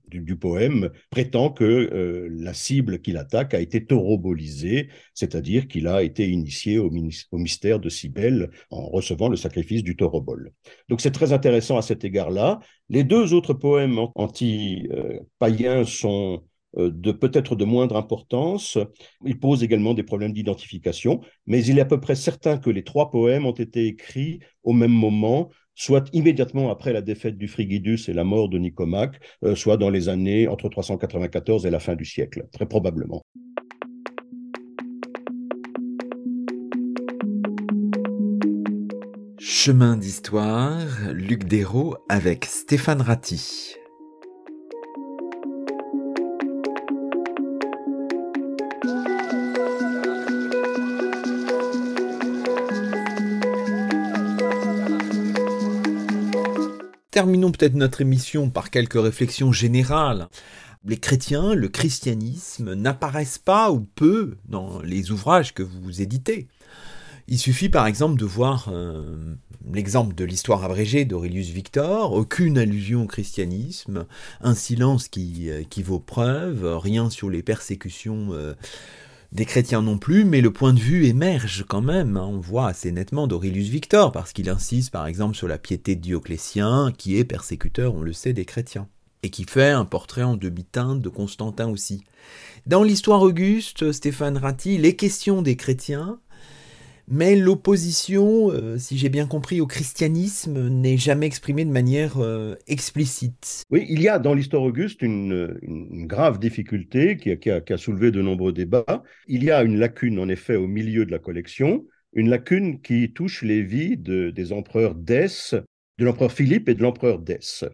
du, poème prétend que la cible qu'il attaque a été taurobolisée, c'est-à-dire qu'il a été initié au, mystère de Cybèle en recevant le sacrifice du taurobol. Donc c'est très intéressant à cet égard-là. Les deux autres poèmes anti-païens sont de peut-être de moindre importance. Il pose également des problèmes d'identification, mais il est à peu près certain que les trois poèmes ont été écrits au même moment, soit immédiatement après la défaite du Frigidus et la mort de Nicomaque, euh, soit dans les années entre 394 et la fin du siècle, très probablement. Chemin d'histoire, Luc Dérault avec Stéphane Ratti. Terminons peut-être notre émission par quelques réflexions générales. Les chrétiens, le christianisme n'apparaissent pas ou peu dans les ouvrages que vous éditez. Il suffit par exemple de voir euh, l'exemple de l'histoire abrégée d'Aurelius Victor, aucune allusion au christianisme, un silence qui, euh, vaut preuve, rien sur les persécutions euh, des chrétiens non plus, mais le point de vue émerge quand même. Hein. On voit assez nettement d'Aurelius Victor, parce qu'il insiste par exemple sur la piété de Dioclétien, qui est persécuteur, on le sait, des chrétiens, et qui fait un portrait en demi-teinte de Constantin aussi. Dans l'histoire auguste, Stéphane Ratti, les questions des chrétiens mais l'opposition, euh, si j'ai bien compris, au christianisme n'est jamais exprimée de manière euh, explicite. Oui, il y a dans l'histoire auguste une, grave difficulté qui a, soulevé de nombreux débats. Il y a une lacune, en effet, au milieu de la collection, une lacune qui touche les vies des empereurs d'Es, de l'empereur Philippe et de l'empereur d'Es,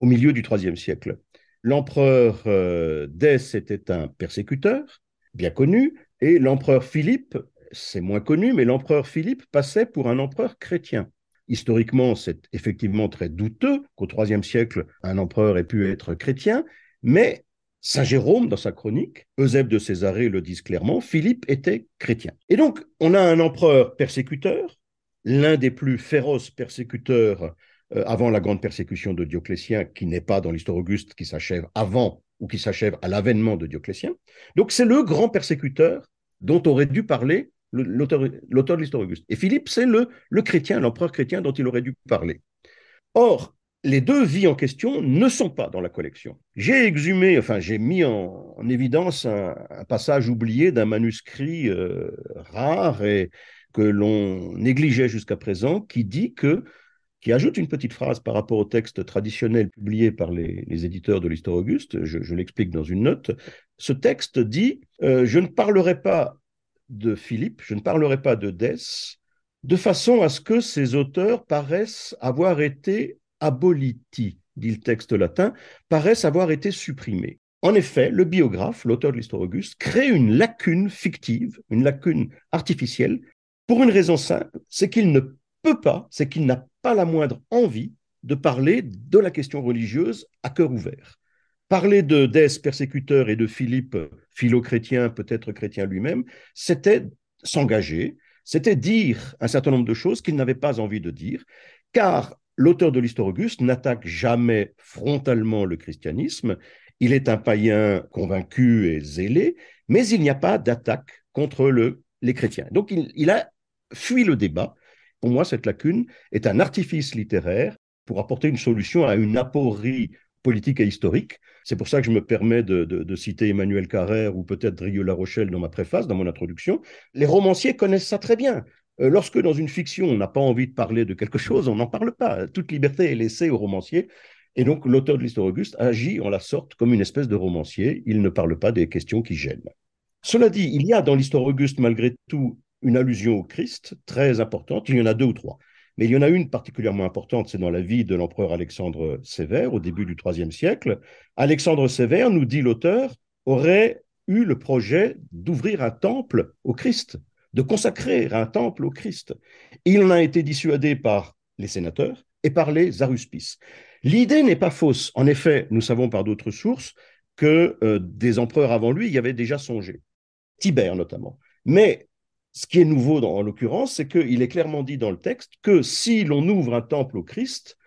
au milieu du IIIe siècle. L'empereur euh, d'Es était un persécuteur, bien connu, et l'empereur Philippe c'est moins connu, mais l'empereur Philippe passait pour un empereur chrétien. Historiquement, c'est effectivement très douteux qu'au IIIe siècle, un empereur ait pu être chrétien, mais Saint Jérôme, dans sa chronique, Eusèbe de Césarée le disent clairement, Philippe était chrétien. Et donc, on a un empereur persécuteur, l'un des plus féroces persécuteurs euh, avant la grande persécution de Dioclétien, qui n'est pas dans l'histoire auguste, qui s'achève avant ou qui s'achève à l'avènement de Dioclétien. Donc, c'est le grand persécuteur dont aurait dû parler l'auteur de l'histoire auguste. Et Philippe, c'est le, chrétien, l'empereur chrétien dont il aurait dû parler. Or, les deux vies en question ne sont pas dans la collection. J'ai exhumé, enfin j'ai mis en, évidence un, passage oublié d'un manuscrit euh, rare et que l'on négligeait jusqu'à présent, qui dit que, qui ajoute une petite phrase par rapport au texte traditionnel publié par les, éditeurs de l'histoire auguste, je, l'explique dans une note, ce texte dit euh, Je ne parlerai pas de Philippe, je ne parlerai pas de Dès, de façon à ce que ces auteurs paraissent avoir été aboliti, dit le texte latin, paraissent avoir été supprimés. En effet, le biographe, l'auteur de l'histoire auguste, crée une lacune fictive, une lacune artificielle, pour une raison simple, c'est qu'il ne peut pas, c'est qu'il n'a pas la moindre envie de parler de la question religieuse à cœur ouvert. Parler de d'Ès persécuteur et de Philippe philo-chrétien, peut-être chrétien lui-même, c'était s'engager, c'était dire un certain nombre de choses qu'il n'avait pas envie de dire, car l'auteur de l'Histoire Auguste n'attaque jamais frontalement le christianisme, il est un païen convaincu et zélé, mais il n'y a pas d'attaque contre le, les chrétiens. Donc il a fui le débat. Pour moi, cette lacune est un artifice littéraire pour apporter une solution à une aporie politique et historique. C'est pour ça que je me permets de, citer Emmanuel Carrère ou peut-être Drieux La Rochelle dans ma préface, dans mon introduction. Les romanciers connaissent ça très bien. Euh, lorsque dans une fiction, on n'a pas envie de parler de quelque chose, on n'en parle pas. Toute liberté est laissée aux romanciers. Et donc, l'auteur de l'Histoire Auguste agit en la sorte comme une espèce de romancier. Il ne parle pas des questions qui gênent. Cela dit, il y a dans l'Histoire Auguste, malgré tout, une allusion au Christ très importante. Il y en a deux ou trois. Mais il y en a une particulièrement importante, c'est dans la vie de l'empereur Alexandre Sévère au début du IIIe siècle. Alexandre Sévère, nous dit l'auteur, aurait eu le projet d'ouvrir un temple au Christ, de consacrer un temple au Christ. il en a été dissuadé par les sénateurs et par les aruspices. L'idée n'est pas fausse. En effet, nous savons par d'autres sources que euh, des empereurs avant lui y avaient déjà songé. Tibère notamment. Mais ce qui est nouveau en l'occurrence, c'est qu'il est clairement dit dans le texte que si l'on ouvre un temple au Christ,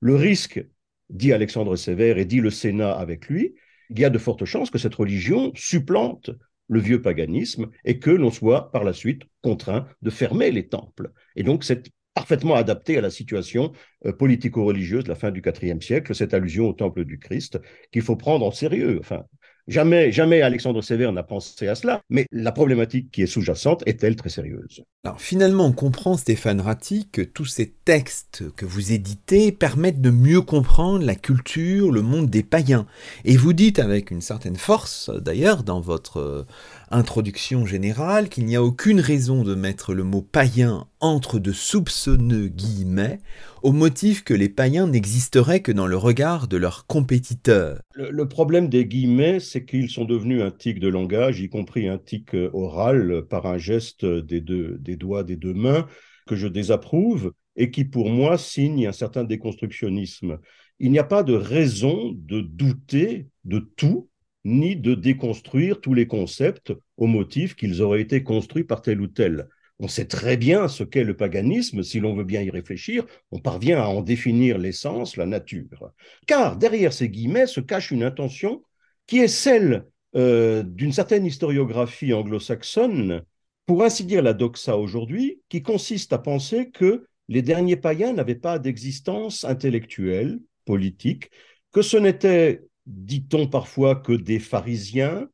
le risque, dit Alexandre Sévère et dit le Sénat avec lui, il y a de fortes chances que cette religion supplante le vieux paganisme et que l'on soit par la suite contraint de fermer les temples. Et donc c'est parfaitement adapté à la situation euh, politico-religieuse de la fin du IVe siècle, cette allusion au temple du Christ qu'il faut prendre en sérieux. Enfin, Jamais, jamais Alexandre Sévère n'a pensé à cela, mais la problématique qui est sous-jacente est-elle très sérieuse? Finalement, on comprend, Stéphane Ratti, que tous ces textes que vous éditez permettent de mieux comprendre la culture, le monde des païens. Et vous dites avec une certaine force, d'ailleurs, dans votre euh, introduction générale, qu'il n'y a aucune raison de mettre le mot païen entre de soupçonneux guillemets, au motif que les païens n'existeraient que dans le regard de leurs compétiteurs. Le, problème des guillemets, c'est qu'ils sont devenus un tic de langage, y compris un tic euh, oral par un geste des, deux, des doigts des deux mains que je désapprouve et qui pour moi signe un certain déconstructionnisme. Il n'y a pas de raison de douter de tout ni de déconstruire tous les concepts au motif qu'ils auraient été construits par tel ou tel. On sait très bien ce qu'est le paganisme, si l'on veut bien y réfléchir, on parvient à en définir l'essence, la nature. Car derrière ces guillemets se cache une intention qui est celle euh, d'une certaine historiographie anglo-saxonne, pour ainsi dire la doxa aujourd'hui, qui consiste à penser que les derniers païens n'avaient pas d'existence intellectuelle, politique, que ce n'était dit-on parfois que des pharisiens,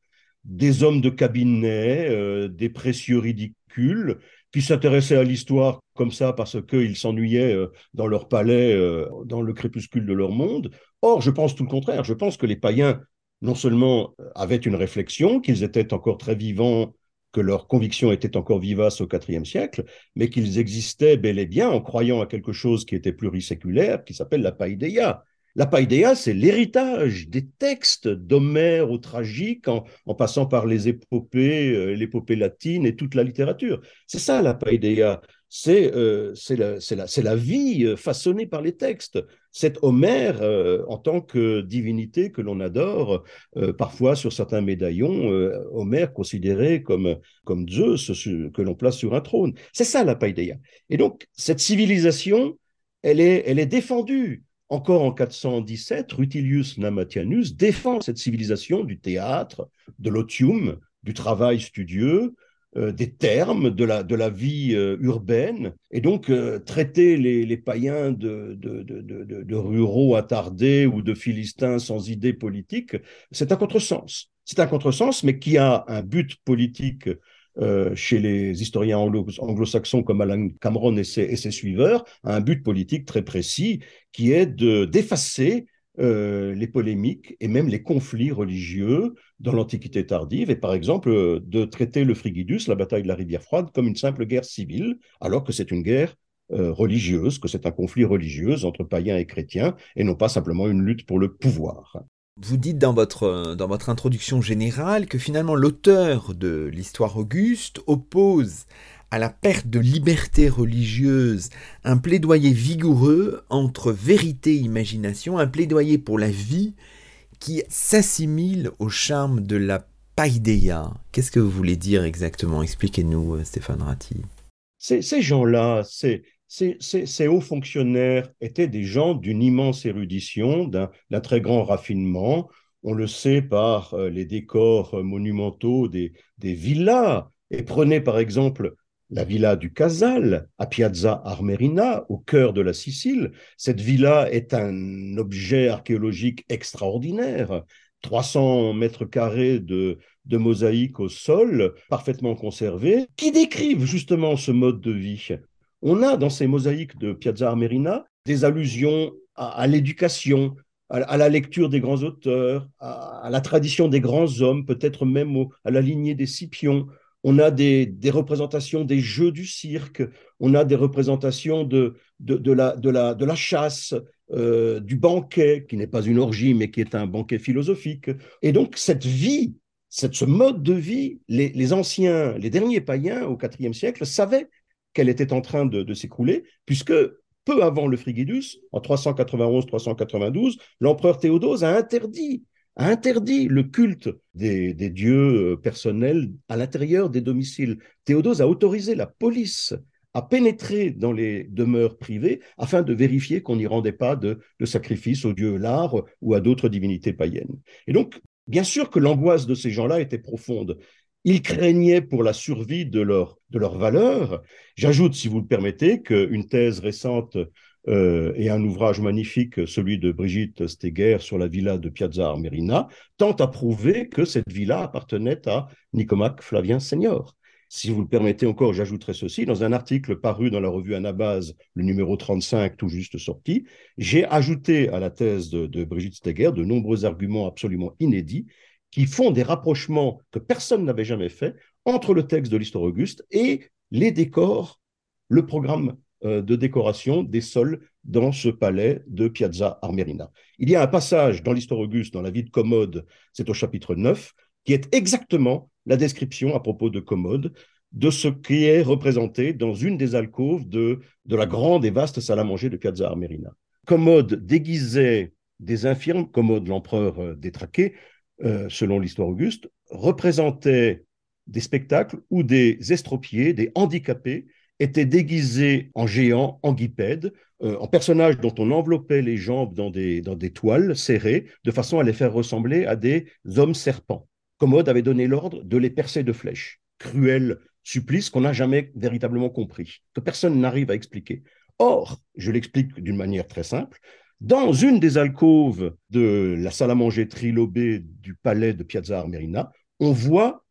des hommes de cabinet, euh, des précieux ridicules, qui s'intéressaient à l'histoire comme ça parce qu'ils s'ennuyaient euh, dans leur palais, euh, dans le crépuscule de leur monde. Or, je pense tout le contraire. Je pense que les païens, non seulement avaient une réflexion, qu'ils étaient encore très vivants, que leurs convictions étaient encore vivaces au IVe siècle, mais qu'ils existaient bel et bien en croyant à quelque chose qui était pluriséculaire, qui s'appelle la païdéia, la païdéa, c'est l'héritage des textes d'Homère au tragique, en, passant par les épopées, euh, l'épopée latine et toute la littérature. C'est ça la païdéa. C'est euh, la, la, vie euh, façonnée par les textes. C'est Homère en tant que divinité que l'on adore, parfois sur certains médaillons, Homère considéré comme, comme Zeus que l'on place sur un trône. C'est ça la païdéa. Et donc, cette civilisation, elle est, elle est défendue encore en 417, Rutilius Namatianus défend cette civilisation du théâtre, de l'otium, du travail studieux, euh, des termes, de la, vie euh, urbaine, et donc euh, traiter les, païens de, de, ruraux attardés ou de philistins sans idées politiques, c'est un contresens. C'est un contresens, mais qui a un but politique euh, chez les historiens anglo-saxons comme Alan Cameron et ses, suiveurs, un but politique très précis qui est de d'effacer euh, les polémiques et même les conflits religieux dans l'Antiquité tardive, et par exemple euh, de traiter le Frigidus, la bataille de la rivière froide, comme une simple guerre civile, alors que c'est une guerre religieuse, que c'est un conflit religieux entre païens et chrétiens, et non pas simplement une lutte pour le pouvoir. Vous dites dans votre, euh, dans votre introduction générale que finalement l'auteur de l'histoire Auguste oppose à la perte de liberté religieuse un plaidoyer vigoureux entre vérité et imagination, un plaidoyer pour la vie qui s'assimilent au charme de la paideia. Qu'est-ce que vous voulez dire exactement? Expliquez-nous, euh, Stéphane Ratti. Ces, ces gens-là, ces, ces, hauts fonctionnaires étaient des gens d'une immense érudition, d'un très grand raffinement. On le sait par euh, les décors monumentaux des, villas. Et prenez par exemple la villa du Casal, à Piazza Armerina, au cœur de la Sicile. Cette villa est un objet archéologique extraordinaire. 300 mètres carrés de, de mosaïques au sol, parfaitement conservées, qui décrivent justement ce mode de vie? On a dans ces mosaïques de Piazza Armerina des allusions à, l'éducation, à, la lecture des grands auteurs, à, la tradition des grands hommes, peut-être même à la lignée des Scipions. On a des, représentations des jeux du cirque, on a des représentations de, la, chasse, euh, du banquet, qui n'est pas une orgie, mais qui est un banquet philosophique. Et donc, cette vie, cette, ce mode de vie, les, anciens, les derniers païens au IVe siècle savaient qu'elle était en train de, s'écrouler, puisque peu avant le Frigidus, en 391-392, l'empereur Théodose a interdit, le culte des, dieux euh, personnels à l'intérieur des domiciles. Théodose a autorisé la police à pénétrer dans les demeures privées afin de vérifier qu'on n'y rendait pas de, sacrifice aux dieux Lars ou à d'autres divinités païennes. Et donc, bien sûr que l'angoisse de ces gens-là était profonde. Ils craignaient pour la survie de leur, de leur valeur. J'ajoute, si vous le permettez, qu'une thèse récente euh, et un ouvrage magnifique, celui de Brigitte Steger sur la villa de Piazza Armerina, tente à prouver que cette villa appartenait à Nicomaque Flavien Senior. Si vous le permettez encore, j'ajouterai ceci. Dans un article paru dans la revue Anabase, le numéro 35, tout juste sorti, j'ai ajouté à la thèse de, Brigitte Steger de nombreux arguments absolument inédits qui font des rapprochements que personne n'avait jamais fait entre le texte de l'Histoire Auguste et les décors, le programme euh, de décoration des sols dans ce palais de Piazza Armerina. Il y a un passage dans l'Histoire Auguste, dans la vie de Commode, c'est au chapitre 9, qui est exactement la description à propos de Commode de ce qui est représenté dans une des alcôves de, de la grande et vaste salle à manger de Piazza Armerina. Commode déguisait des infirmes, Commode l'empereur euh, détraqué, euh, selon l'histoire auguste, représentait des spectacles où des estropiés, des handicapés, étaient déguisés en géants, en guipèdes, euh, en personnages dont on enveloppait les jambes dans des, dans des toiles serrées, de façon à les faire ressembler à des hommes serpents. Commode avait donné l'ordre de les percer de flèches. Cruel supplice qu'on n'a jamais véritablement compris, que personne n'arrive à expliquer. Or, je l'explique d'une manière très simple, dans une des alcôves de la salle à manger trilobée du palais de Piazza Armerina, on voit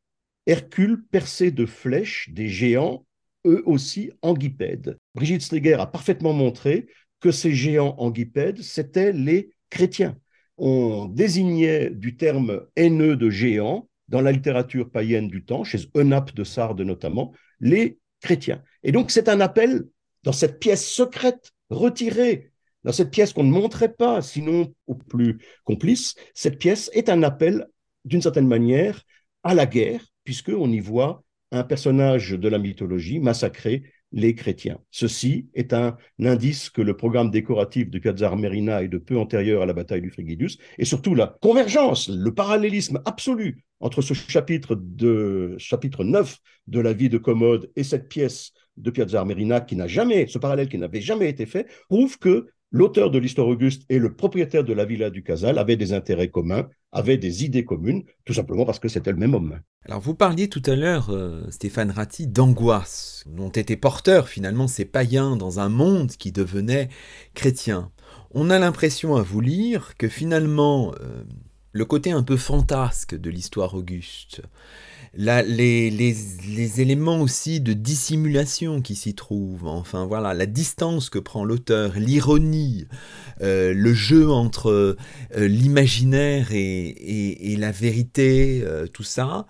Hercule percer de flèches des géants, eux aussi anguipèdes. Brigitte Steger a parfaitement montré que ces géants anguipèdes, c'étaient les chrétiens on désignait du terme haineux de géant dans la littérature païenne du temps, chez Eunape de Sardes notamment, les chrétiens. Et donc c'est un appel dans cette pièce secrète, retirée, dans cette pièce qu'on ne montrait pas, sinon aux plus complices, cette pièce est un appel, d'une certaine manière, à la guerre, puisqu'on y voit un personnage de la mythologie massacré les chrétiens. Ceci est un indice que le programme décoratif de Piazza Armerina est de peu antérieur à la bataille du Frigidus, et surtout la convergence, le parallélisme absolu entre ce chapitre, de, chapitre 9 de la vie de Commode et cette pièce de Piazza Armerina qui n'a jamais, ce parallèle qui n'avait jamais été fait, prouve que l'auteur de l'histoire Auguste et le propriétaire de la villa du Casal avaient des intérêts communs, avaient des idées communes, tout simplement parce que c'était le même homme. Alors vous parliez tout à l'heure, euh, Stéphane Ratti, d'angoisse, dont étaient porteurs finalement ces païens dans un monde qui devenait chrétien. On a l'impression à vous lire que finalement, euh, le côté un peu fantasque de l'histoire Auguste, les, éléments aussi de dissimulation qui s'y trouvent, enfin voilà, la distance que prend l'auteur, l'ironie, euh, le jeu entre euh, l'imaginaire et, la vérité, euh, tout ça,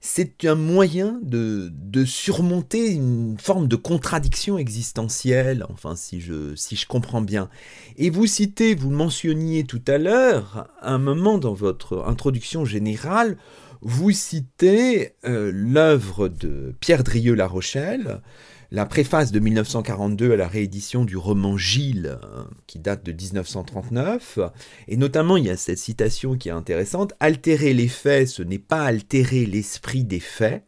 c'est un moyen de, surmonter une forme de contradiction existentielle, enfin si je, si je comprends bien. Et vous citez, vous mentionniez tout à l'heure, un moment dans votre introduction générale, vous citez euh, l'œuvre de Pierre Drieux-La Rochelle, la préface de 1942 à la réédition du roman Gilles, qui date de 1939, et notamment il y a cette citation qui est intéressante, Altérer les faits, ce n'est pas altérer l'esprit des faits.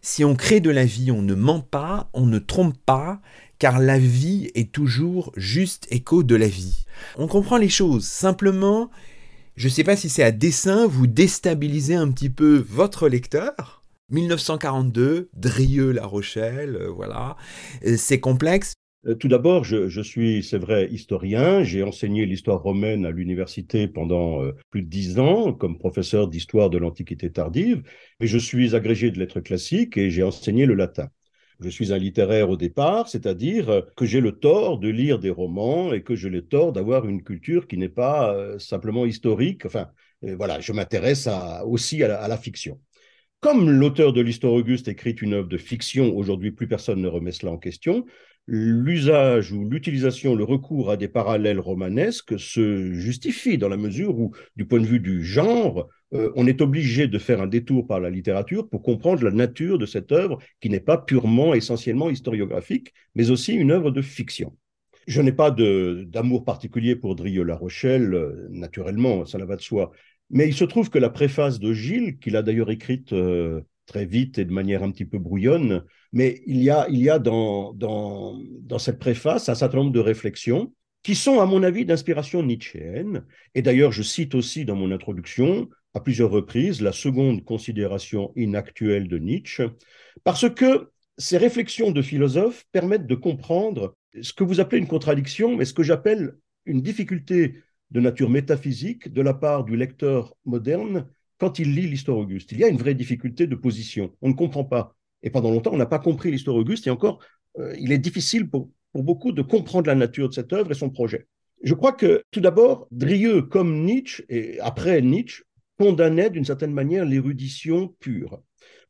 Si on crée de la vie, on ne ment pas, on ne trompe pas, car la vie est toujours juste écho de la vie. On comprend les choses, simplement, je ne sais pas si c'est à dessein, vous déstabilisez un petit peu votre lecteur, 1942, Drieux-La Rochelle, euh, voilà. Euh, c'est complexe. Euh, tout d'abord, je, suis, c'est vrai, historien. J'ai enseigné l'histoire romaine à l'université pendant plus de dix ans comme professeur d'histoire de l'Antiquité tardive. Mais je suis agrégé de lettres classiques et j'ai enseigné le latin. Je suis un littéraire au départ, c'est-à-dire que j'ai le tort de lire des romans et que j'ai le tort d'avoir une culture qui n'est pas simplement historique. Enfin, voilà, je m'intéresse aussi à la fiction. Comme l'auteur de l'Histoire Auguste écrit une œuvre de fiction, aujourd'hui plus personne ne remet cela en question, l'usage ou l'utilisation, le recours à des parallèles romanesques se justifie dans la mesure où, du point de vue du genre, euh, on est obligé de faire un détour par la littérature pour comprendre la nature de cette œuvre qui n'est pas purement, essentiellement historiographique, mais aussi une œuvre de fiction. Je n'ai pas d'amour particulier pour Drieux-La Rochelle, euh, naturellement, ça va de soi. Mais il se trouve que la préface de Gilles, qu'il a d'ailleurs écrite euh, très vite et de manière un petit peu brouillonne, mais il y a, dans cette préface un certain nombre de réflexions qui sont, à mon avis, d'inspiration nietzschéenne. Et d'ailleurs, je cite aussi dans mon introduction, à plusieurs reprises, la seconde considération inactuelle de Nietzsche, parce que ces réflexions de philosophes permettent de comprendre ce que vous appelez une contradiction, mais ce que j'appelle une difficulté de nature métaphysique de la part du lecteur moderne quand il lit l'histoire Auguste. Il y a une vraie difficulté de position. On ne comprend pas. Et pendant longtemps, on n'a pas compris l'histoire Auguste. Et encore, euh, il est difficile pour, pour beaucoup de comprendre la nature de cette œuvre et son projet. Je crois que, tout d'abord, Drieux, comme Nietzsche, et après Nietzsche, condamnait d'une certaine manière l'érudition pure.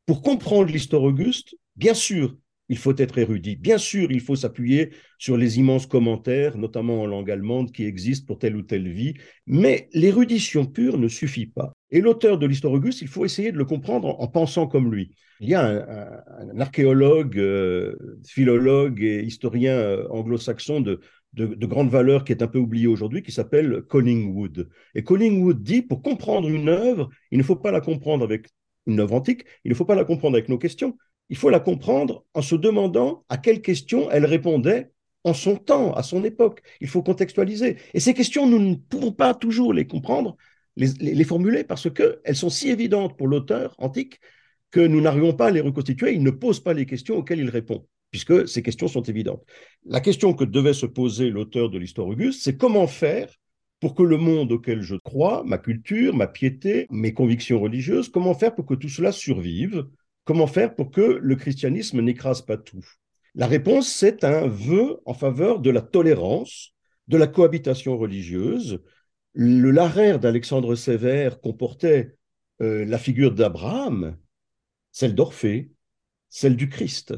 Pour comprendre l'histoire Auguste, bien sûr, il faut être érudit. Bien sûr, il faut s'appuyer sur les immenses commentaires, notamment en langue allemande, qui existent pour telle ou telle vie, mais l'érudition pure ne suffit pas. Et l'auteur de l'histoire Auguste, il faut essayer de le comprendre en, pensant comme lui. Il y a un, archéologue, euh, philologue et historien euh, anglo-saxon de, de, grande valeur qui est un peu oublié aujourd'hui, qui s'appelle Collingwood. Et Collingwood dit, pour comprendre une œuvre, il ne faut pas la comprendre avec une œuvre antique, il ne faut pas la comprendre avec nos questions, il faut la comprendre en se demandant à quelles questions elle répondait en son temps, à son époque. Il faut contextualiser. Et ces questions, nous ne pouvons pas toujours les comprendre, les, formuler, parce qu'elles sont si évidentes pour l'auteur antique que nous n'arrivons pas à les reconstituer. Il ne pose pas les questions auxquelles il répond, puisque ces questions sont évidentes. La question que devait se poser l'auteur de l'histoire Auguste, c'est comment faire pour que le monde auquel je crois, ma culture, ma piété, mes convictions religieuses, comment faire pour que tout cela survive Comment faire pour que le christianisme n'écrase pas tout? La réponse, c'est un vœu en faveur de la tolérance, de la cohabitation religieuse. Le Larère d'Alexandre Sévère comportait euh, la figure d'Abraham, celle d'Orphée, celle du Christ,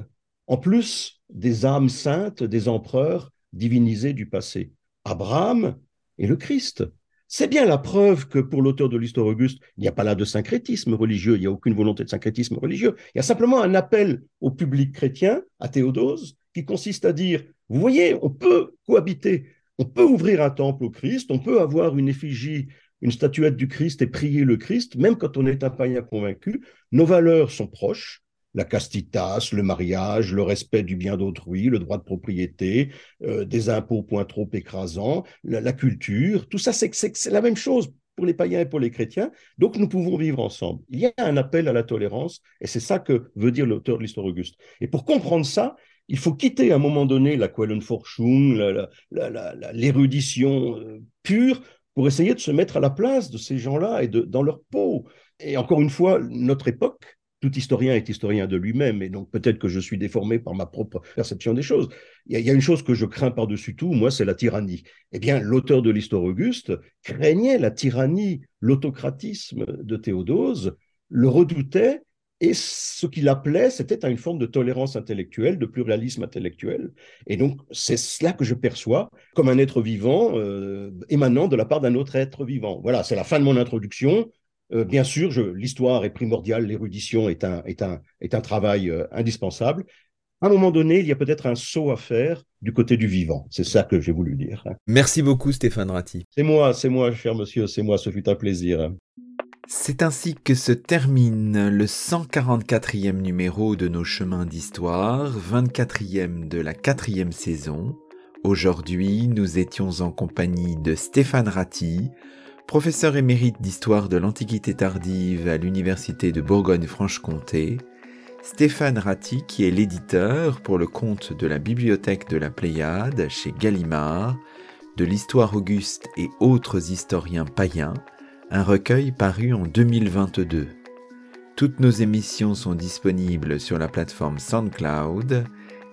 en plus des âmes saintes des empereurs divinisés du passé. Abraham et le Christ. C'est bien la preuve que pour l'auteur de l'histoire Auguste, il n'y a pas là de syncrétisme religieux, il n'y a aucune volonté de syncrétisme religieux. Il y a simplement un appel au public chrétien, à Théodose, qui consiste à dire, vous voyez, on peut cohabiter, on peut ouvrir un temple au Christ, on peut avoir une effigie, une statuette du Christ et prier le Christ, même quand on est un païen convaincu. Nos valeurs sont proches, la castitas, le mariage, le respect du bien d'autrui, le droit de propriété, euh, des impôts point trop écrasants, la, culture, tout ça, c'est la même chose pour les païens et pour les chrétiens. Donc, nous pouvons vivre ensemble. Il y a un appel à la tolérance, et c'est ça que veut dire l'auteur de l'histoire Auguste. Et pour comprendre ça, il faut quitter à un moment donné la Quellenforschung, l'érudition euh, pure, pour essayer de se mettre à la place de ces gens-là et de, dans leur peau. Et encore une fois, notre époque, tout historien est historien de lui-même, et donc peut-être que je suis déformé par ma propre perception des choses. Il y a, une chose que je crains par-dessus tout, moi, c'est la tyrannie. Eh bien, l'auteur de l'histoire Auguste craignait la tyrannie, l'autocratisme de Théodose, le redoutait, et ce qu'il appelait, c'était une forme de tolérance intellectuelle, de pluralisme intellectuel. Et donc, c'est cela que je perçois comme un être vivant euh, émanant de la part d'un autre être vivant. Voilà, c'est la fin de mon introduction. Euh, bien sûr, l'histoire est primordiale, l'érudition est un, est, un, est un travail euh, indispensable, à un moment donné, il y a peut-être un saut à faire du côté du vivant. C'est ça que j'ai voulu dire. Merci beaucoup Stéphane Ratti. C'est moi, c'est moi, cher monsieur, c'est moi, ce fut un plaisir. C'est ainsi que se termine le 144e numéro de nos chemins d'histoire, 24e de la quatrième saison. Aujourd'hui, nous étions en compagnie de Stéphane Ratti, professeur émérite d'histoire de l'Antiquité tardive à l'Université de Bourgogne-Franche-Comté, Stéphane Ratti qui est l'éditeur pour le compte de la Bibliothèque de la Pléiade chez Gallimard, de l'Histoire Auguste et autres historiens païens, un recueil paru en 2022. Toutes nos émissions sont disponibles sur la plateforme SoundCloud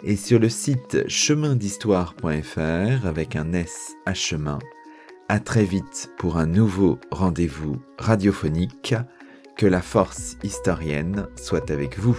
et sur le site chemindhistoire.fr avec un S à chemin. À très vite pour un nouveau rendez-vous radiophonique. Que la force historienne soit avec vous.